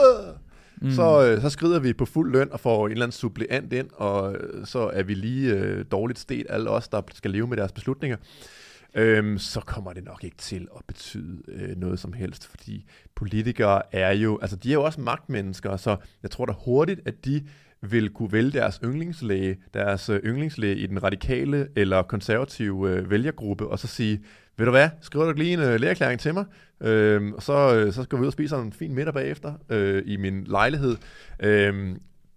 Mm. Så, øh, så skrider vi på fuld løn og får en eller anden suppleant ind, og øh, så er vi lige øh, dårligt sted, alle os, der skal leve med deres beslutninger. Øhm, så kommer det nok ikke til at betyde øh, noget som helst, fordi politikere er jo, altså de er jo også magtmennesker, så jeg tror da hurtigt, at de vil kunne vælge deres yndlingslæge, deres øh, yndlingslæge i den radikale eller konservative øh, vælgergruppe, og så sige, ved du hvad, skriv du lige en øh, lægeerklæring til mig, øh, og så, øh, så skal vi ud og spise en fin middag bagefter øh, i min lejlighed. Øh,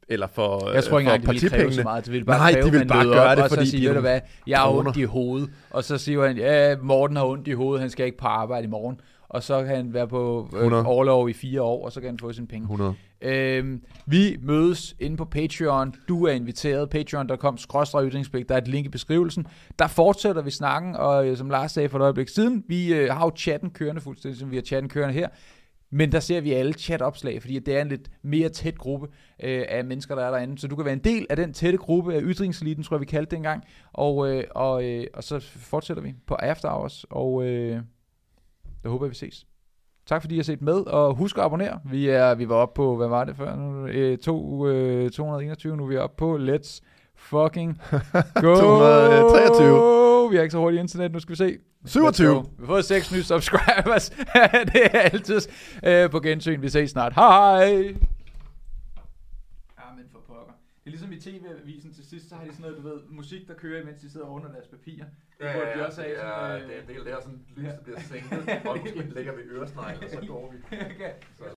eller for,
Jeg tror ikke engang, de ville kræve så meget. De ville bare
Nej,
kræve,
de vil
man
bare gøre
op,
det,
og så
fordi
sige,
de
hvad, jeg har ondt i hovedet. Og så siger han, ja, Morten har ondt i hovedet, han skal ikke på arbejde i morgen. Og så kan han være på øh,
100.
overlov i fire år, og så kan han få sine penge.
100.
Øhm, vi mødes inde på Patreon. Du er inviteret. Patreon.com ytringspligt. Der er et link i beskrivelsen. Der fortsætter vi snakken, og øh, som Lars sagde for et øjeblik siden, vi øh, har jo chatten kørende fuldstændig, som vi har chatten kørende her. Men der ser vi alle chatopslag, fordi det er en lidt mere tæt gruppe øh, af mennesker, der er derinde. Så du kan være en del af den tætte gruppe af ytringseliten, tror jeg, vi kaldte det engang. Og, øh, og, øh, og så fortsætter vi på After Hours, og øh, jeg håber, vi ses. Tak fordi I har set med, og husk at abonnere. Vi, er, vi var oppe på, hvad var det før? Nu, øh, to, øh, 221, nu er vi oppe på Let's fucking [LAUGHS] go.
223.
Vi har ikke så hurtigt internet, nu skal vi se.
27.
Let's go. Vi har fået seks nye subscribers. [LAUGHS] det er altid øh, på gensyn. Vi ses snart. Hej hej. Ja, men for pokker. Det er ligesom i tv-avisen til sidst, så har de sådan noget, du ved, musik, der kører, imens de sidder under deres papir. Det burde de også have. Sådan, øh,
det er der sådan, lyset bliver sænket, og [LAUGHS] måske lægger vi øresnegl, og så går vi. [LAUGHS]
okay.